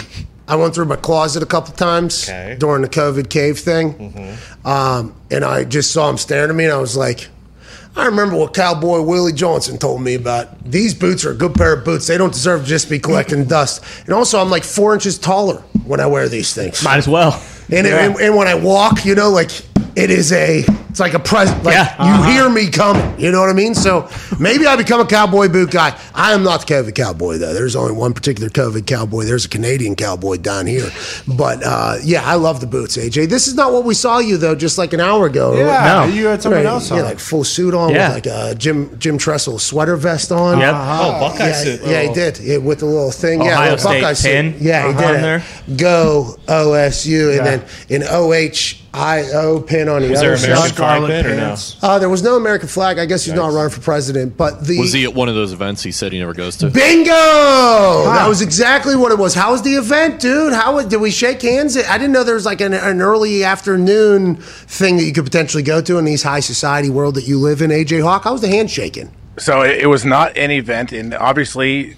I went through my closet a couple times Okay. during the COVID cave thing, um, and I just saw him staring at me, and I was like, I remember what Cowboy Willie Johnson told me about these boots are a good pair of boots. They don't deserve to just be collecting dust. And also, I'm like four inches taller when I wear these things. Might as well. And, and, and when I walk, you know, like it is a, it's like a present. Like Yeah. you hear me coming. You know what I mean? So maybe I become a cowboy boot guy. I am not the COVID cowboy though. There's only one particular COVID cowboy. There's a Canadian cowboy down here. But uh, yeah, I love the boots, AJ. This is not what we saw you though, just like an hour ago. Yeah, No. you had something Right, else yeah, on. like full suit on Yeah. with like a Jim Jim Tressel sweater vest on. Yep. Oh, Buckeye Yeah, suit. yeah, he did. Yeah, with the little thing. yeah, little State Buckeye suit. pin Yeah, he uh-huh did. it. there. Go OSU, and Yeah. then in OH, I owe pin on the Was other there American side. flag pin or no? pants. Uh, there was no American flag. I guess he's not running for president. But the Was he at one of those events he said he never goes to? Bingo! That was exactly what it was. How was the event, dude? How did we shake hands? I didn't know there was like an, an early afternoon thing that you could potentially go to in these high society world that you live in. AJ Hawk, how was the handshaking? So it, it was not an event, and obviously,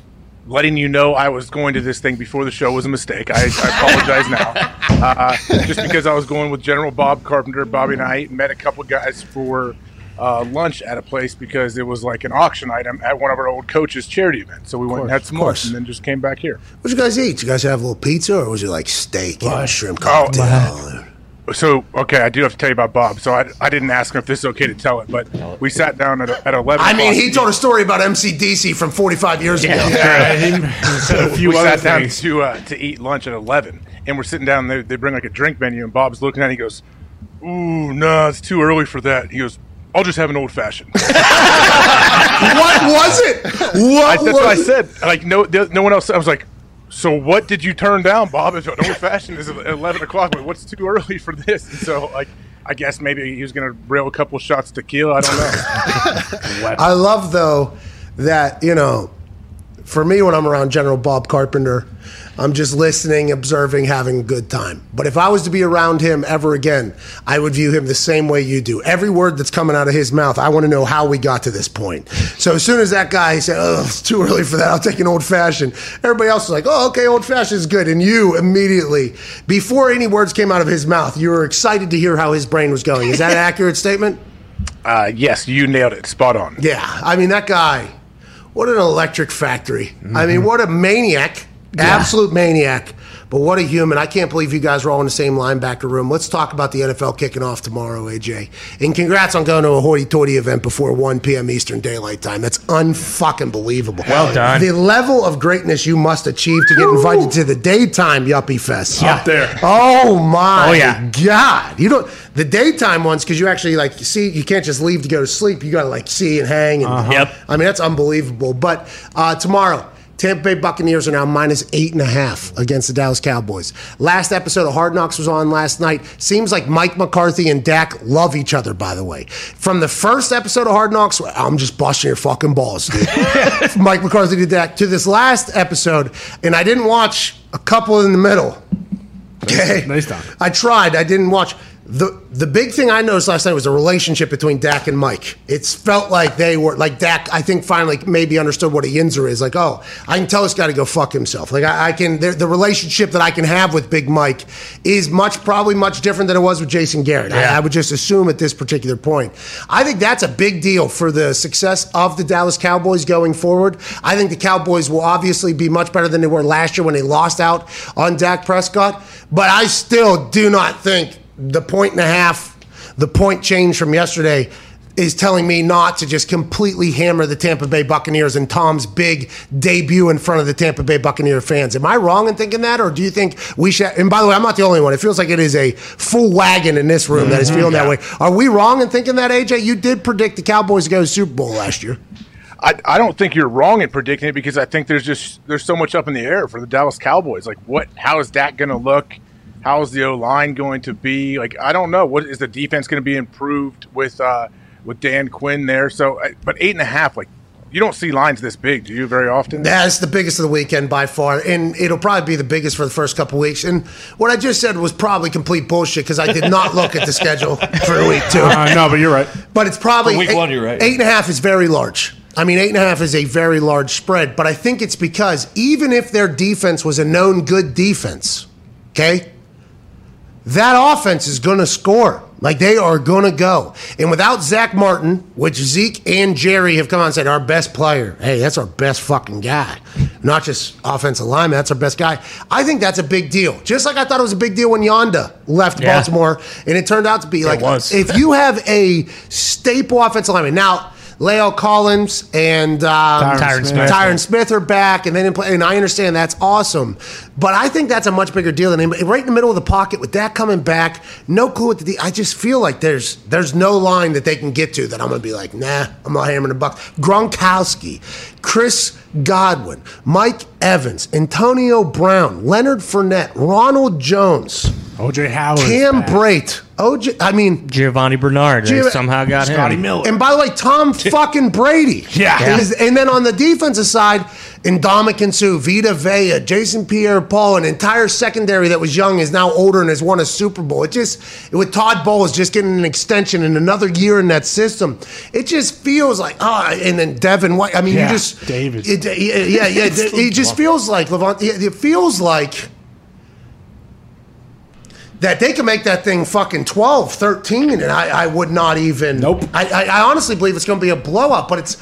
letting you know I was going to this thing before the show was a mistake. I, I apologize now, uh, just because I was going with General Bob Carpenter. Bobby and I met a couple guys for uh, lunch at a place because it was like an auction item at one of our old coaches' charity events. So we went and had some lunch, and then just came back here. What'd you guys eat? Did you guys have a little pizza, or was it like steak and shrimp Oh, cocktail? So okay, I do have to tell you about Bob. So I, I didn't ask him if this is okay to tell it, but we sat down at, at eleven. I mean, o'clock. he told a story about MCDC from 45 years ago. Yeah, he said a few we sat down things. to uh, to eat lunch at eleven, and we're sitting down. They, they bring like a drink menu, and Bob's looking at. it, He goes, "Ooh, no, it's too early for that." He goes, "I'll just have an old fashioned." what was it? What I, that's was what I said. Like no, no one else. I was like, "So what did you turn down, Bob? It's old fashioned is eleven o'clock, but what's too early for this?" And so like. I guess maybe he was going to rail a couple shots tequila. I don't know. I love though that you know, for me when I'm around General Bob Carpenter, I'm just listening, observing, having a good time. But if I was to be around him ever again, I would view him the same way you do. Every word that's coming out of his mouth, I want to know how we got to this point. So as soon as that guy said, "Oh, it's too early for that. I'll take an old fashioned," everybody else was like, "Oh, okay, old fashioned is good." And you immediately, before any words came out of his mouth, you were excited to hear how his brain was going. Is that an accurate statement? Uh, yes, you nailed it. Spot on. Yeah, I mean that guy. What an electric factory! I mean, what a maniac, absolute maniac. But what a human! I can't believe you guys are all in the same linebacker room. Let's talk about the NFL kicking off tomorrow, AJ. And congrats on going to a hoity-toity event before 1 p.m. Eastern Daylight Time. That's unfucking believable. Well done. The level of greatness you must achieve to get invited to the daytime Yuppie Fest. Up there. Oh my Oh, yeah. God! You don't the daytime ones because you actually like you see you can't just leave to go to sleep. You got to like see and hang. And, Yep. I mean that's unbelievable. But uh, tomorrow. Tampa Bay Buccaneers are now minus eight and a half against the Dallas Cowboys. Last episode of Hard Knocks was on last night. Seems like Mike McCarthy and Dak love each other, by the way. From the first episode of Hard Knocks, I'm just busting your fucking balls, dude. Mike McCarthy to Dak, to this last episode, and I didn't watch a couple in the middle. Okay. Nice time. I tried. I didn't watch. The the big thing I noticed last night was the relationship between Dak and Mike. It's felt like they were like Dak. I think finally maybe understood what a yinzer is. Like, oh, I can tell this guy to go fuck himself. Like, I, I can. The, the relationship that I can have with Big Mike is much probably much different than it was with Jason Garrett. I, I would just assume at this particular point. I think that's a big deal for the success of the Dallas Cowboys going forward. I think the Cowboys will obviously be much better than they were last year when they lost out on Dak Prescott. But I still do not think the point and a half, the point change from yesterday is telling me not to just completely hammer the Tampa Bay Buccaneers and Tom's big debut in front of the Tampa Bay Buccaneer fans. Am I wrong in thinking that, or do you think we should? And by the way, I'm not the only one. It feels like it is a full wagon in this room that is mm-hmm. feeling that way. Are we wrong in thinking that, AJ? You did predict the Cowboys to go to the Super Bowl last year. I, I don't think you're wrong in predicting it because I think there's just there's so much up in the air for the Dallas Cowboys. Like, what? How is that going to look? How is the O line going to be? Like, I don't know. What is the defense going to be improved with uh, with Dan Quinn there? So, but eight and a half, like, you don't see lines this big, do you? Very often. That's the biggest of the weekend by far, and it'll probably be the biggest for the first couple weeks. And what I just said was probably complete bullshit because I did not look at the schedule for week two. Uh, no, but you're right. But it's probably For week eight, one, you're right. Eight and a half is very large. I mean, eight and a half is a very large spread. But I think it's because even if their defense was a known good defense, okay, that offense is going to score. Like they are going to go. And without Zack Martin, which Zeke and Jerry have come on and said, our best player, hey, that's our best fucking guy. Not just offensive lineman, that's our best guy. I think that's a big deal. Just like I thought it was a big deal when Yanda left Yeah. Baltimore, and it turned out to be like, if you have a staple offensive lineman. Now, La'el Collins and um, Tyron Smith. Tyron Smith are back, and they didn't play. And I understand that's awesome, but I think that's a much bigger deal than anybody. Right in the middle of the pocket with that coming back, no clue what the. I just feel like there's there's no line that they can get to that I'm gonna be like, nah, I'm not hammering the buck. Gronkowski, Chris Godwin, Mike Evans, Antonio Brown, Leonard Fournette, Ronald Jones. OJ Howard. Cam Brate. OJ, I mean, Giovanni Bernard they Giov- somehow got Scotty him. Miller. and by the way, Tom fucking Brady. Yeah. Is- and then on the defensive side, Ndamukong Suh, Vita Vea, Jason Pierre Paul, an entire secondary that was young is now older and has won a Super Bowl. It just, with Todd Bowles just getting an extension and another year in that system, it just feels like, ah, and then Devin White. I mean, Yeah, you just. David. It, yeah, yeah, yeah. it, it just feels like, Lavonte, it feels like that they can make that thing fucking 12, 13, and I, I would not even. Nope. I, I, I honestly believe it's going to be a blowout, but it's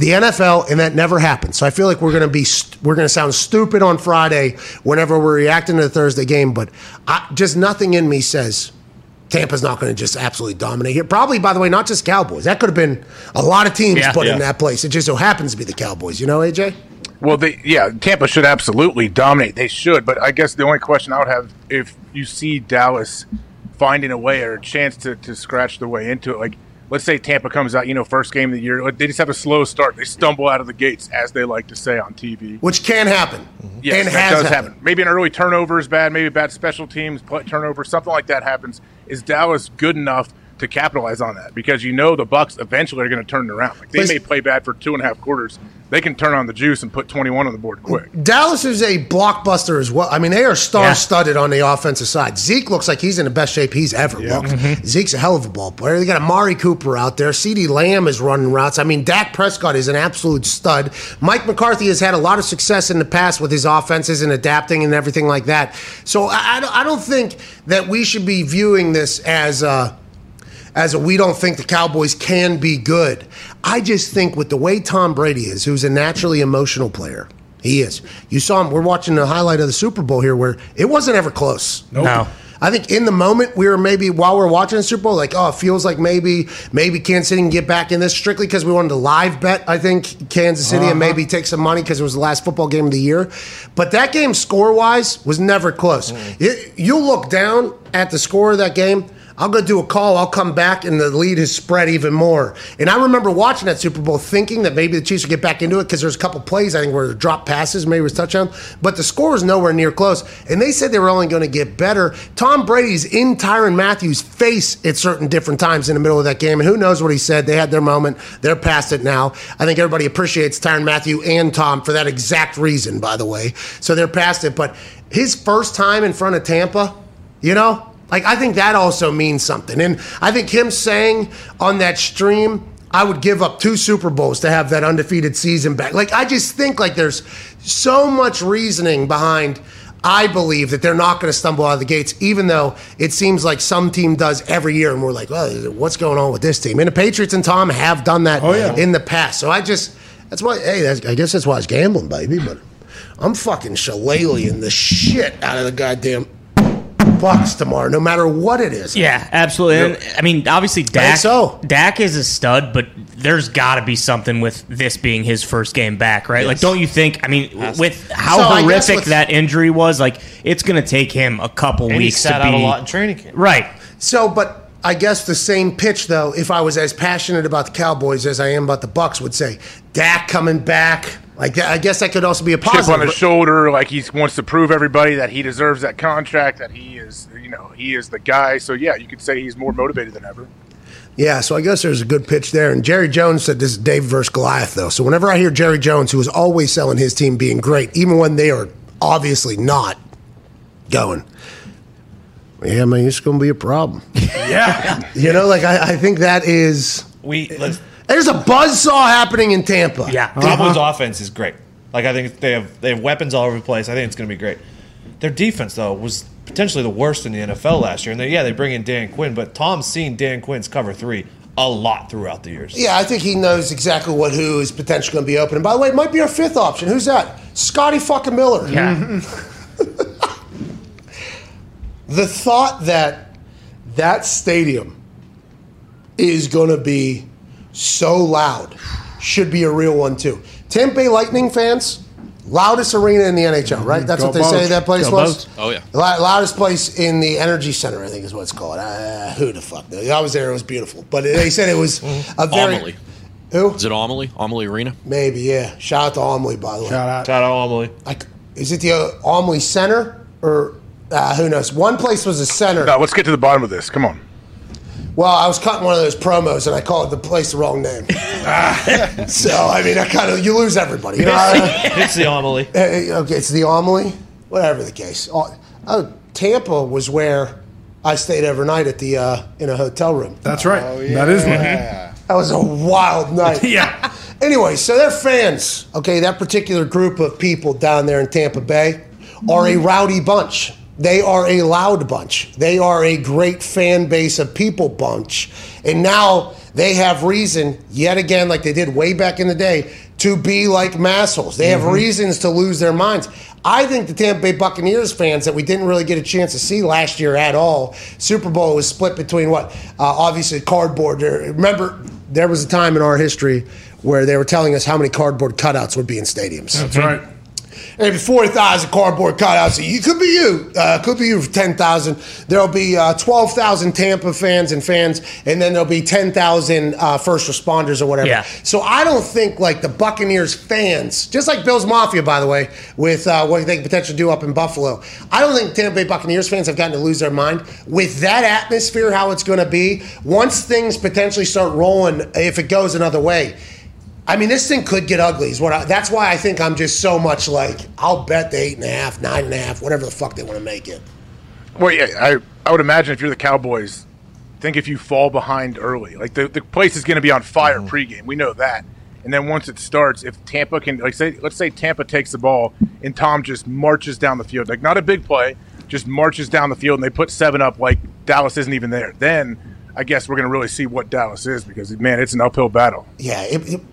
the NFL, and that never happens. So I feel like we're going to be st- we're going to sound stupid on Friday whenever we're reacting to the Thursday game, but I, just nothing in me says. Tampa's not going to just absolutely dominate here. Probably, by the way, not just Cowboys. That could have been a lot of teams Yeah. put in that place. It just so happens to be the Cowboys. You know, AJ? Well, they yeah, Tampa should absolutely dominate. They should, but I guess the only question I would have if you see Dallas finding a way or a chance to, to scratch their way into it, like let's say Tampa comes out, you know, first game of the year, they just have a slow start. They stumble out of the gates, as they like to say on TV. Which can happen. Mm-hmm. Yes, and that has does happened. happen. Maybe an early turnover is bad. Maybe bad special teams play, turnover, something like that happens. Is Dallas good enough to capitalize on that? Because you know the Bucs eventually are going to turn it around. Like they may play bad for two and a half quarters, they can turn on the juice and put twenty one on the board quick. Dallas is a blockbuster as well. I mean, they are star studded on the offensive side. Zeke looks like he's in the best shape he's ever looked. Zeke's a hell of a ball player. They got Amari Cooper out there. CeeDee Lamb is running routes. I mean, Dak Prescott is an absolute stud. Mike McCarthy has had a lot of success in the past with his offenses and adapting and everything like that. So I, I don't- I don't think that we should be viewing this as. Uh, as a we don't think the Cowboys can be good. I just think with the way Tom Brady is, who's a naturally emotional player, he is. You saw him. We're watching the highlight of the Super Bowl here, where it wasn't ever close. No. I think in the moment we were maybe while we are watching the Super Bowl, like oh, it feels like maybe maybe Kansas City can get back in this strictly because we wanted to live bet. I think Kansas City and uh-huh. maybe take some money because it was the last football game of the year. But that game score wise was never close. Mm. It- you look down at the score of that game. I'll go do a call. I'll come back, and the lead has spread even more. And I remember watching that Super Bowl, thinking that maybe the Chiefs would get back into it because there's a couple plays I think where drop passes, maybe it was touchdown, but the score was nowhere near close. And they said they were only going to get better. Tom Brady's in Tyrann Mathieu's face at certain different times in the middle of that game, and who knows what he said? They had their moment. They're past it now. I think everybody appreciates Tyrann Mathieu and Tom for that exact reason, by the way. So they're past it. But his first time in front of Tampa, you know, like I think that also means something. And I think him saying on that stream, I would give up two Super Bowls to have that undefeated season back. Like I just think like there's so much reasoning behind I believe that they're not going to stumble out of the gates, even though it seems like some team does every year, and we're like, well, what's going on with this team? And the Patriots and Tom have done that Oh, yeah. in the past. So I just, that's why, hey, that's, I guess that's why I was gambling, baby. But I'm fucking shillelaghing the shit out of the goddamn Bucs tomorrow, no matter what it is. Yeah, absolutely. And, I mean, obviously, Dak. so. Dak is a stud, but there's got to be something with this being his first game back, right? Like, don't you think? I mean, with how So I guess horrific with- that injury was, like, it's going to take him a couple And he weeks sat to out be a lot in training camp. right. So, but I guess the same pitch though, if I was as passionate about the Cowboys as I am about the Bucs, would say Dak coming back. Like I guess that could also be a Chip positive. on his shoulder, like he wants to prove everybody that he deserves that contract, that he is, you know, he is the guy. So yeah, you could say he's more motivated than ever. Yeah, so I guess there's a good pitch there. And Jerry Jones said this is Dave versus Goliath, though. So whenever I hear Jerry Jones, who is always selling his team being great, even when they are obviously not going, yeah, man, it's going to be a problem. Yeah. You know, like I, I think that is. We let's, There's a buzzsaw happening in Tampa. Yeah. Uh-huh. Cowboys' offense is great. Like I think they have they have weapons all over the place. I think it's going to be great. Their defense though was potentially the worst in the NFL last year. And they, yeah, they bring in Dan Quinn, but Tom's seen Dan Quinn's cover three a lot throughout the years. Yeah, I think he knows exactly what who is potentially going to be open. And by the way, it might be our fifth option. Who's that? Scotty fucking Miller. Yeah. The thought that that stadium is going to be so loud should be a real one too. Tampa Bay Lightning fans, loudest arena in the NHL, right? That's Go what they say that place Go was. Boats. Oh, yeah. Lou- loudest place in the Energy Center, I think is what it's called. Uh, who the fuck knows? I was there; it was beautiful, but they said it was a very Amalie. who Is it Amalie? Amalie Arena? maybe yeah. Shout out to Amalie, by the way. Shout out. Shout out to Amalie. Like, is it the uh, Amalie Center or uh, who knows? One place was a center. Now let's get to the bottom of this. Come on. Well, I was cutting one of those promos and I called the place the wrong name. so I mean, I kind of you lose everybody. You know? it's the homily. Uh, okay, it's the Amalie, whatever the case. Oh, oh, Tampa was where I stayed overnight at the uh, in a hotel room. That's right. That is right. That was a wild night. yeah. Anyway, so they're fans. Okay, that particular group of people down there in Tampa Bay are a rowdy bunch. They are a loud bunch. They are a great fan base of people bunch. And now they have reason, yet again, like they did way back in the day, to be like massholes. They have reasons to lose their minds. I think the Tampa Bay Buccaneers fans that we didn't really get a chance to see last year at all, Super Bowl was split between what? Uh, obviously, cardboard. Remember, there was a time in our history where they were telling us how many cardboard cutouts would be in stadiums. That's right. Maybe 40,000 cardboard cutouts. It could be you. Uh, could be you for 10,000. There'll be uh, 12,000 Tampa fans and fans, and then there'll be 10,000 uh, first responders or whatever. Yeah. So I don't think like the Buccaneers fans, just like Bills Mafia, by the way, with uh, what they can potentially do up in Buffalo. I don't think Tampa Bay Buccaneers fans have gotten to lose their mind with that atmosphere. How it's going to be once things potentially start rolling, if it goes another way. I mean, this thing could get ugly. Is what I, that's why I think I'm just so much like I'll bet the eight and a half, nine and a half, whatever the fuck they want to make it. Well, yeah, I I would imagine if you're the Cowboys, think if you fall behind early, like the, the place is going to be on fire mm-hmm. pregame. We know that. And then once it starts, if Tampa can, like, say, let's say Tampa takes the ball and Tom just marches down the field, like not a big play, just marches down the field, and they put seven up, like Dallas isn't even there. Then I guess we're going to really see what Dallas is because man, it's an uphill battle. Yeah, it, it,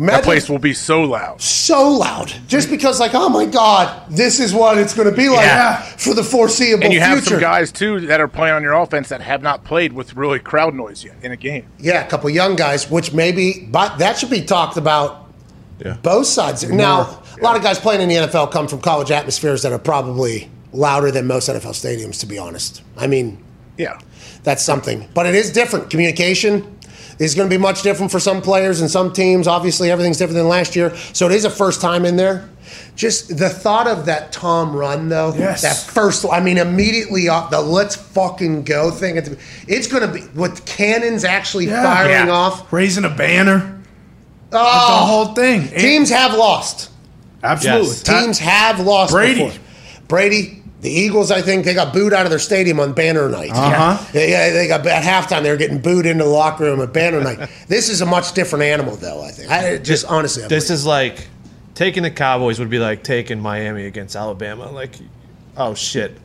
That place will be so loud. so loud just because like oh my god, this is what it's going to be like Yeah. for the foreseeable And you have some guys too that are playing on your offense that have not played with really crowd noise yet in a game. Yeah, a couple young guys, which maybe, but that should be talked about Yeah. both sides. Now, a lot of guys playing in the NFL come from college atmospheres that are probably louder than most NFL stadiums, to be honest. I mean, Yeah. That's something. But it is different. Communication is going to be much different for some players and some teams. Obviously, everything's different than last year. So it is a first time in there. Just the thought of that Tom run, though, Yes. that first, I mean, immediately off the let's fucking go thing, it's going to be with cannons actually Yeah. firing Yeah. off. Raising a banner. Oh, the whole thing. teams have lost. Absolutely. Yes. Teams have lost. Brady. before. Brady. The Eagles, I think, they got booed out of their stadium on banner night. Uh-huh. They, they got at halftime. They were getting booed into the locker room at banner night. This is a much different animal, though. I think. I just honestly, I This believe. is like taking the Cowboys would be like taking Miami against Alabama. Like, oh shit,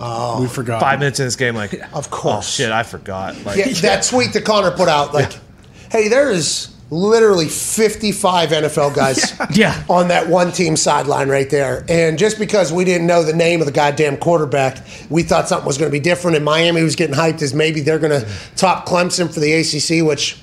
Oh, we forgot. five minutes in this game, like, Of course. oh course. shit, I forgot. Like, yeah, that tweet that Connor put out, like, hey, there is literally 55 NFL guys Yeah. on that one team sideline right there. And just because we didn't know the name of the goddamn quarterback, we thought something was going to be different. And Miami was getting hyped as maybe they're going to top Clemson for the ACC, which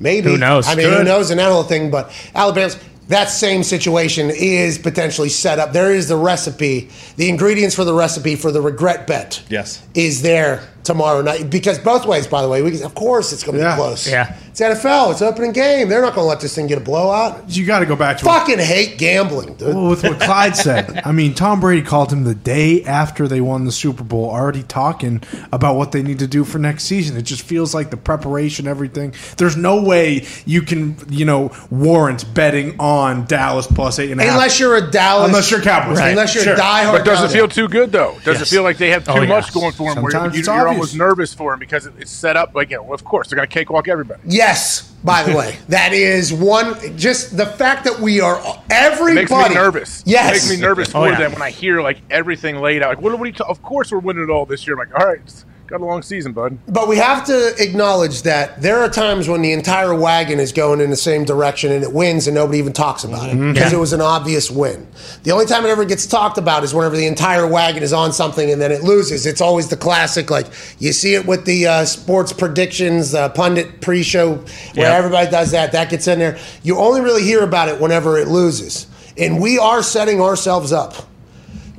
maybe. Who knows? I mean, who knows in that whole thing. But Alabama's. That same situation is potentially set up. There is the recipe, the ingredients for the recipe for the regret bet Yes. is there tomorrow night because both ways, by the way, we, can, of course it's going to Yeah. be close. Yeah. it's NFL. It's opening game. They're not going to let this thing get a blowout. You got to go back to what, Fucking hate gambling, dude. well, with what Clyde said. I mean, Tom Brady called him the day after they won the Super Bowl, already talking about what they need to do for next season. It just feels like the preparation, everything. There's no way you can, you know, warrant betting on Dallas plus eight and a half. Unless you're a Dallas, Unless you're Cowboys. Right. Unless you're Sure. a diehard. But does it Dallas- feel too good though? Does Yes. it feel like they have too Oh, much yes. going for them? Where Sometimes you, it's you're obvious. almost nervous for him because it's set up like, you know, of course they're going to cakewalk everybody. Yes. By the way, that is one. Just the fact that we are It everybody makes me nervous. Yes, it makes me nervous Oh, for yeah. them when I hear like everything laid out. Like, what are we? Ta- of course, we're winning it all this year. I'm like, all right, it's got a long season, bud. But we have to acknowledge that there are times when the entire wagon is going in the same direction and it wins and nobody even talks about it because Yeah. it was an obvious win. The only time it ever gets talked about is whenever the entire wagon is on something and then it loses. It's always the classic, like you see it with the uh, sports predictions, uh, pundit pre-show, where Yeah. everybody does that. That gets in there. You only really hear about it whenever it loses, and we are setting ourselves up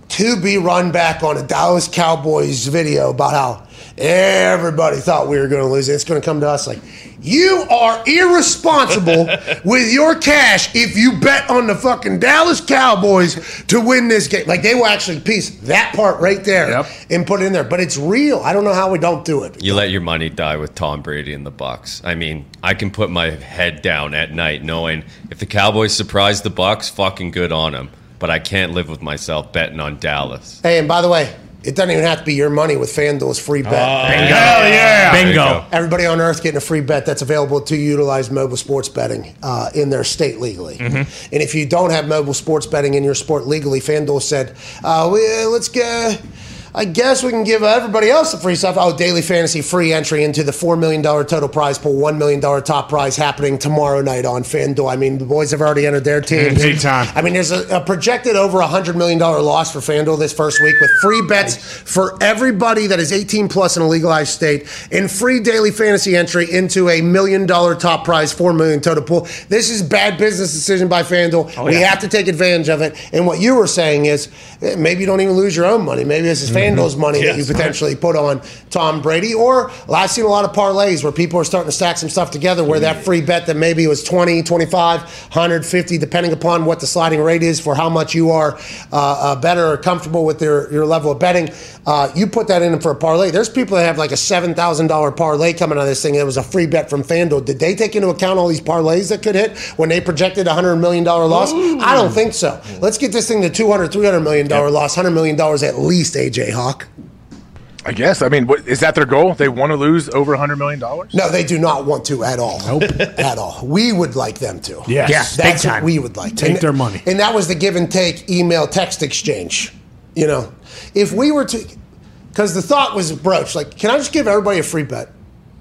to be run back on a Dallas Cowboys video about how Everybody thought we were going to lose. It's going to come to us like, you are irresponsible with your cash if you bet on the fucking Dallas Cowboys to win this game. Like they will actually piece that part right there Yep. and put it in there. But it's real. I don't know how we don't do it. You let your money die with Tom Brady in the Bucs. I mean, I can put my head down at night knowing if the Cowboys surprise the Bucs, fucking good on them. But I can't live with myself betting on Dallas. Hey, and by the way, it doesn't even have to be your money with FanDuel's free bet. Hell yeah. Bingo. Everybody on earth getting a free bet that's available to utilize mobile sports betting uh, in their state legally. Mm-hmm. And if you don't have mobile sports betting in your sport legally, FanDuel said, uh, we, uh, let's get. I guess we can give everybody else the free stuff. Oh, daily fantasy free entry into the $4 million total prize pool, $1 million top prize happening tomorrow night on FanDuel. I mean, the boys have already entered their teams. Big time. I mean, there's a, a projected over $100 million loss for FanDuel this first week with free bets for everybody that is 18 plus in a legalized state and free daily fantasy entry into a million dollar top prize, 4 million total pool. This is bad business decision by FanDuel. we have to take advantage of it. And what you were saying is eh, maybe you don't even lose your own money. Maybe this is FanDuel's money that you Yes. potentially put on Tom Brady. Or I've seen a lot of parlays where people are starting to stack some stuff together where that free bet that maybe was 20, 25, 150, depending upon what the sliding rate is for how much you are uh, uh, better or comfortable with your, your level of betting. Uh, you put that in for a parlay. There's people that have like a $7,000 parlay coming out of this thing. It was a free bet from FanDuel. Did they take into account all these parlays that could hit when they projected a $100 million loss? I don't think so. Let's get this thing to $200, $300 million loss, $100 million at least, AJ Hawk. I guess. I mean, what, is that their goal? They want to lose over $100 million? No, they do not want to at all. Nope. at all. We would like them to. Yes. Yeah, That's big what time. we would like. To take And- their money. And that was the give and take email text exchange. You know, if we were to, because the thought was broached, like, can I just give everybody a free bet?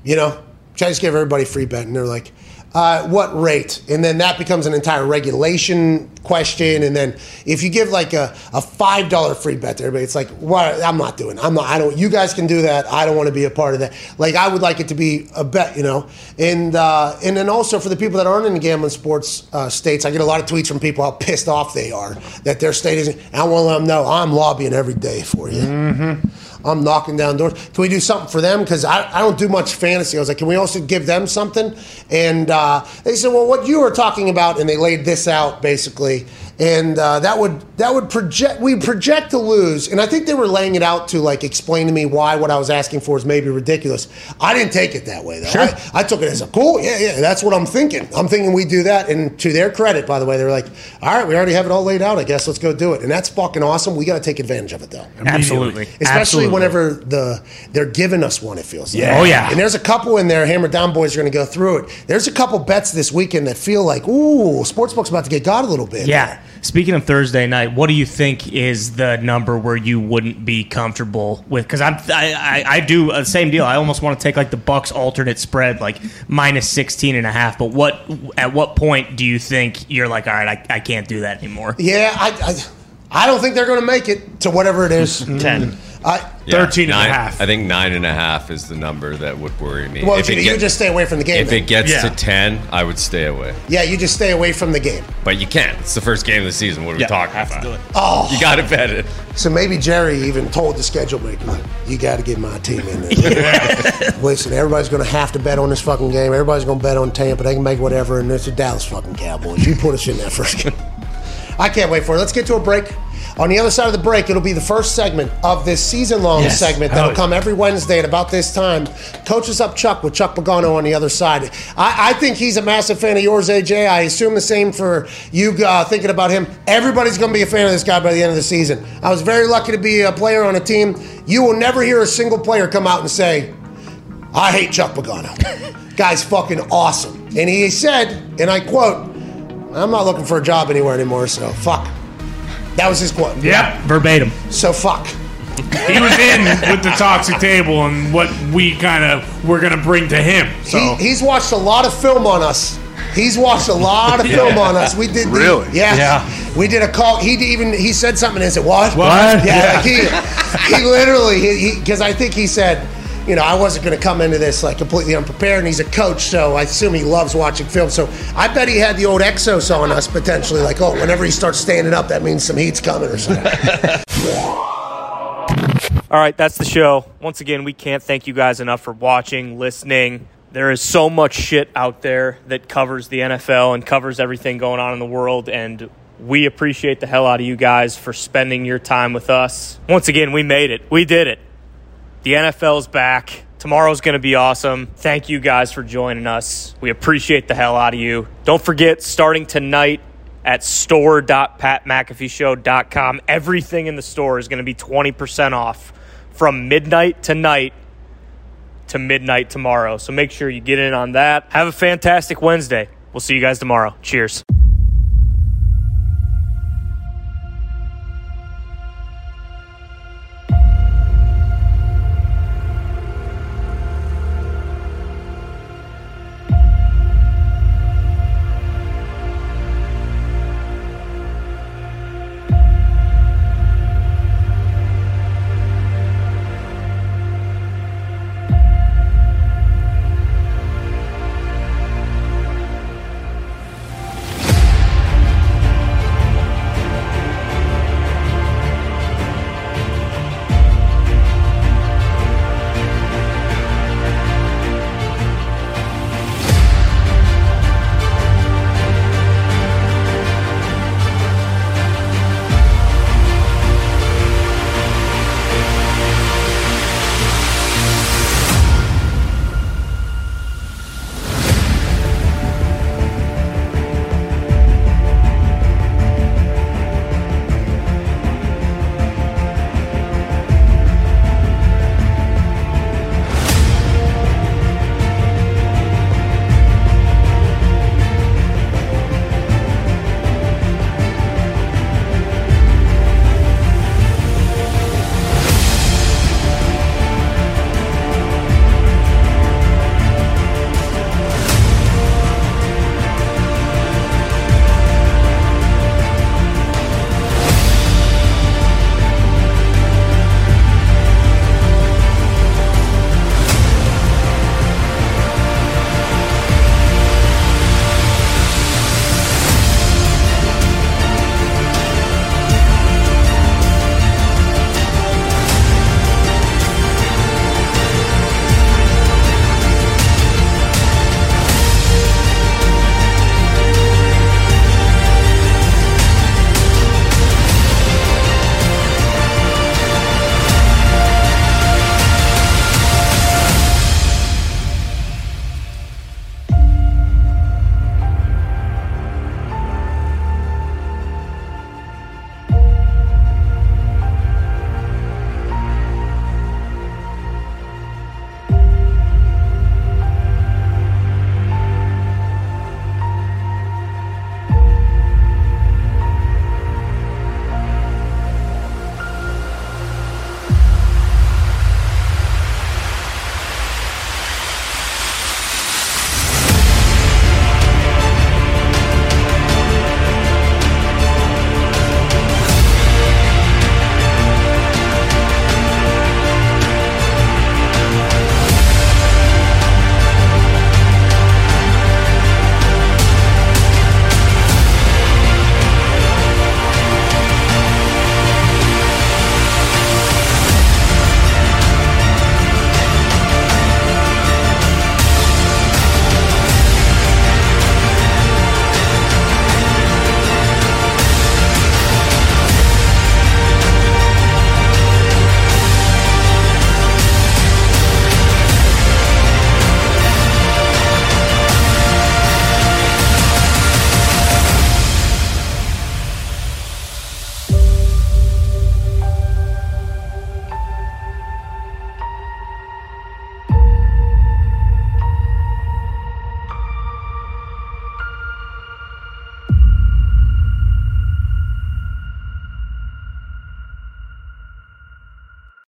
You know, can I just give everybody a free bet? And they're like, uh, what rate? And then that becomes an entire regulation question. And then if you give like a, a five dollar free bet to everybody, it's like, what? I'm not doing. I'm not. I don't. You guys can do that. I don't want to be a part of that. Like I would like it to be a bet, you know. And uh, and then also for the people that aren't in the gambling sports uh, states, I get a lot of tweets from people how pissed off they are that their state isn't. I want to let them know I'm lobbying every day for you. I'm knocking down doors. Can we do something for them? Because I, I don't do much fantasy. I was like, can we also give them something? And uh, they said, well, what you were talking about, and they laid this out basically, and uh, that would that would project we project to lose. And I think they were laying it out to like explain to me why what I was asking for is maybe ridiculous. I didn't take it that way though. I, I took it as a cool, yeah, yeah. That's what I'm thinking. I'm thinking we do that. And to their credit, by the way, they were like, all right, we already have it all laid out. I guess let's go do it. And that's fucking awesome. We got to take advantage of it though. Absolutely. Especially Absolutely. whenever the they're giving us one, it feels like. Yeah. Oh, yeah. And there's a couple in there. Hammer Down boys are going to go through it. There's a couple bets this weekend that feel like, ooh, sportsbook's about to get got a little bit. Yeah. Speaking of Thursday night, what do you think is the number where you wouldn't be comfortable with? Because I'm I, I, I do the same deal. I almost want to take like the Bucs alternate spread, like minus 16 and a half. But what at what point do you think you're like, all right, I, I can't do that anymore? Yeah, I, I, I don't think they're going to make it to whatever it is. 10. I, Yeah, 13 and a half. I think nine and a half is the number that would worry me. well, If you, it you just stay away from the game. if then. it gets Yeah. to 10, I would stay away. yeah, you just stay away from the game. But you can't. It's the first game of the season. What are we Yeah, talking have to about? do it. Oh, You got to bet it. so maybe Jerry even told the schedule maker, like, you got to get my team in there. Listen, everybody's going to have to bet on this fucking game. Everybody's going to bet on Tampa. They can make whatever, and it's the Dallas fucking Cowboys. You put us in that first game. I can't wait for it. Let's get to a break. On the other side of the break, it'll be the first segment of this season-long Yes. segment that'll come every Wednesday at about this time. Coaches up Chuck with Chuck Pagano on the other side. I, I think he's a massive fan of yours, AJ. I assume the same for you uh, thinking about him. Everybody's going to be a fan of this guy by the end of the season. I was very lucky to be a player on a team. You will never hear a single player come out and say, I hate Chuck Pagano. Guy's fucking awesome. And he said, and I quote, I'm not looking for a job anywhere anymore, so fuck. That was his quote. Yep. Verbatim. So fuck. He was in with the toxic table and what we kind of were going to bring to him. So He, he's watched a lot of film on us. He's watched a lot of film on us. We did the, Really? yeah. Yeah. We did a call. He even he said something and said what? What? Yeah. Like he he literally because I think he said. You know, I wasn't going to come into this like completely unprepared, and he's a coach, so I assume he loves watching film. So I bet he had the old Exos on us potentially, like, oh, whenever he starts standing up, that means some heat's coming or something. All All right, that's the show. Once again, we can't thank you guys enough for watching, listening. There is so much shit out there that covers the NFL and covers everything going on in the world, and we appreciate the hell out of you guys for spending your time with us. Once again, we made it. We did it. The NFL's back. Tomorrow's going to be awesome. Thank you guys for joining us. We appreciate the hell out of you. Don't forget, starting tonight at store.patmcafeeshow.com, everything in the store is going to be 20% off from midnight tonight to midnight tomorrow. So make sure you get in on that. Have a fantastic Wednesday. We'll see you guys tomorrow. Cheers.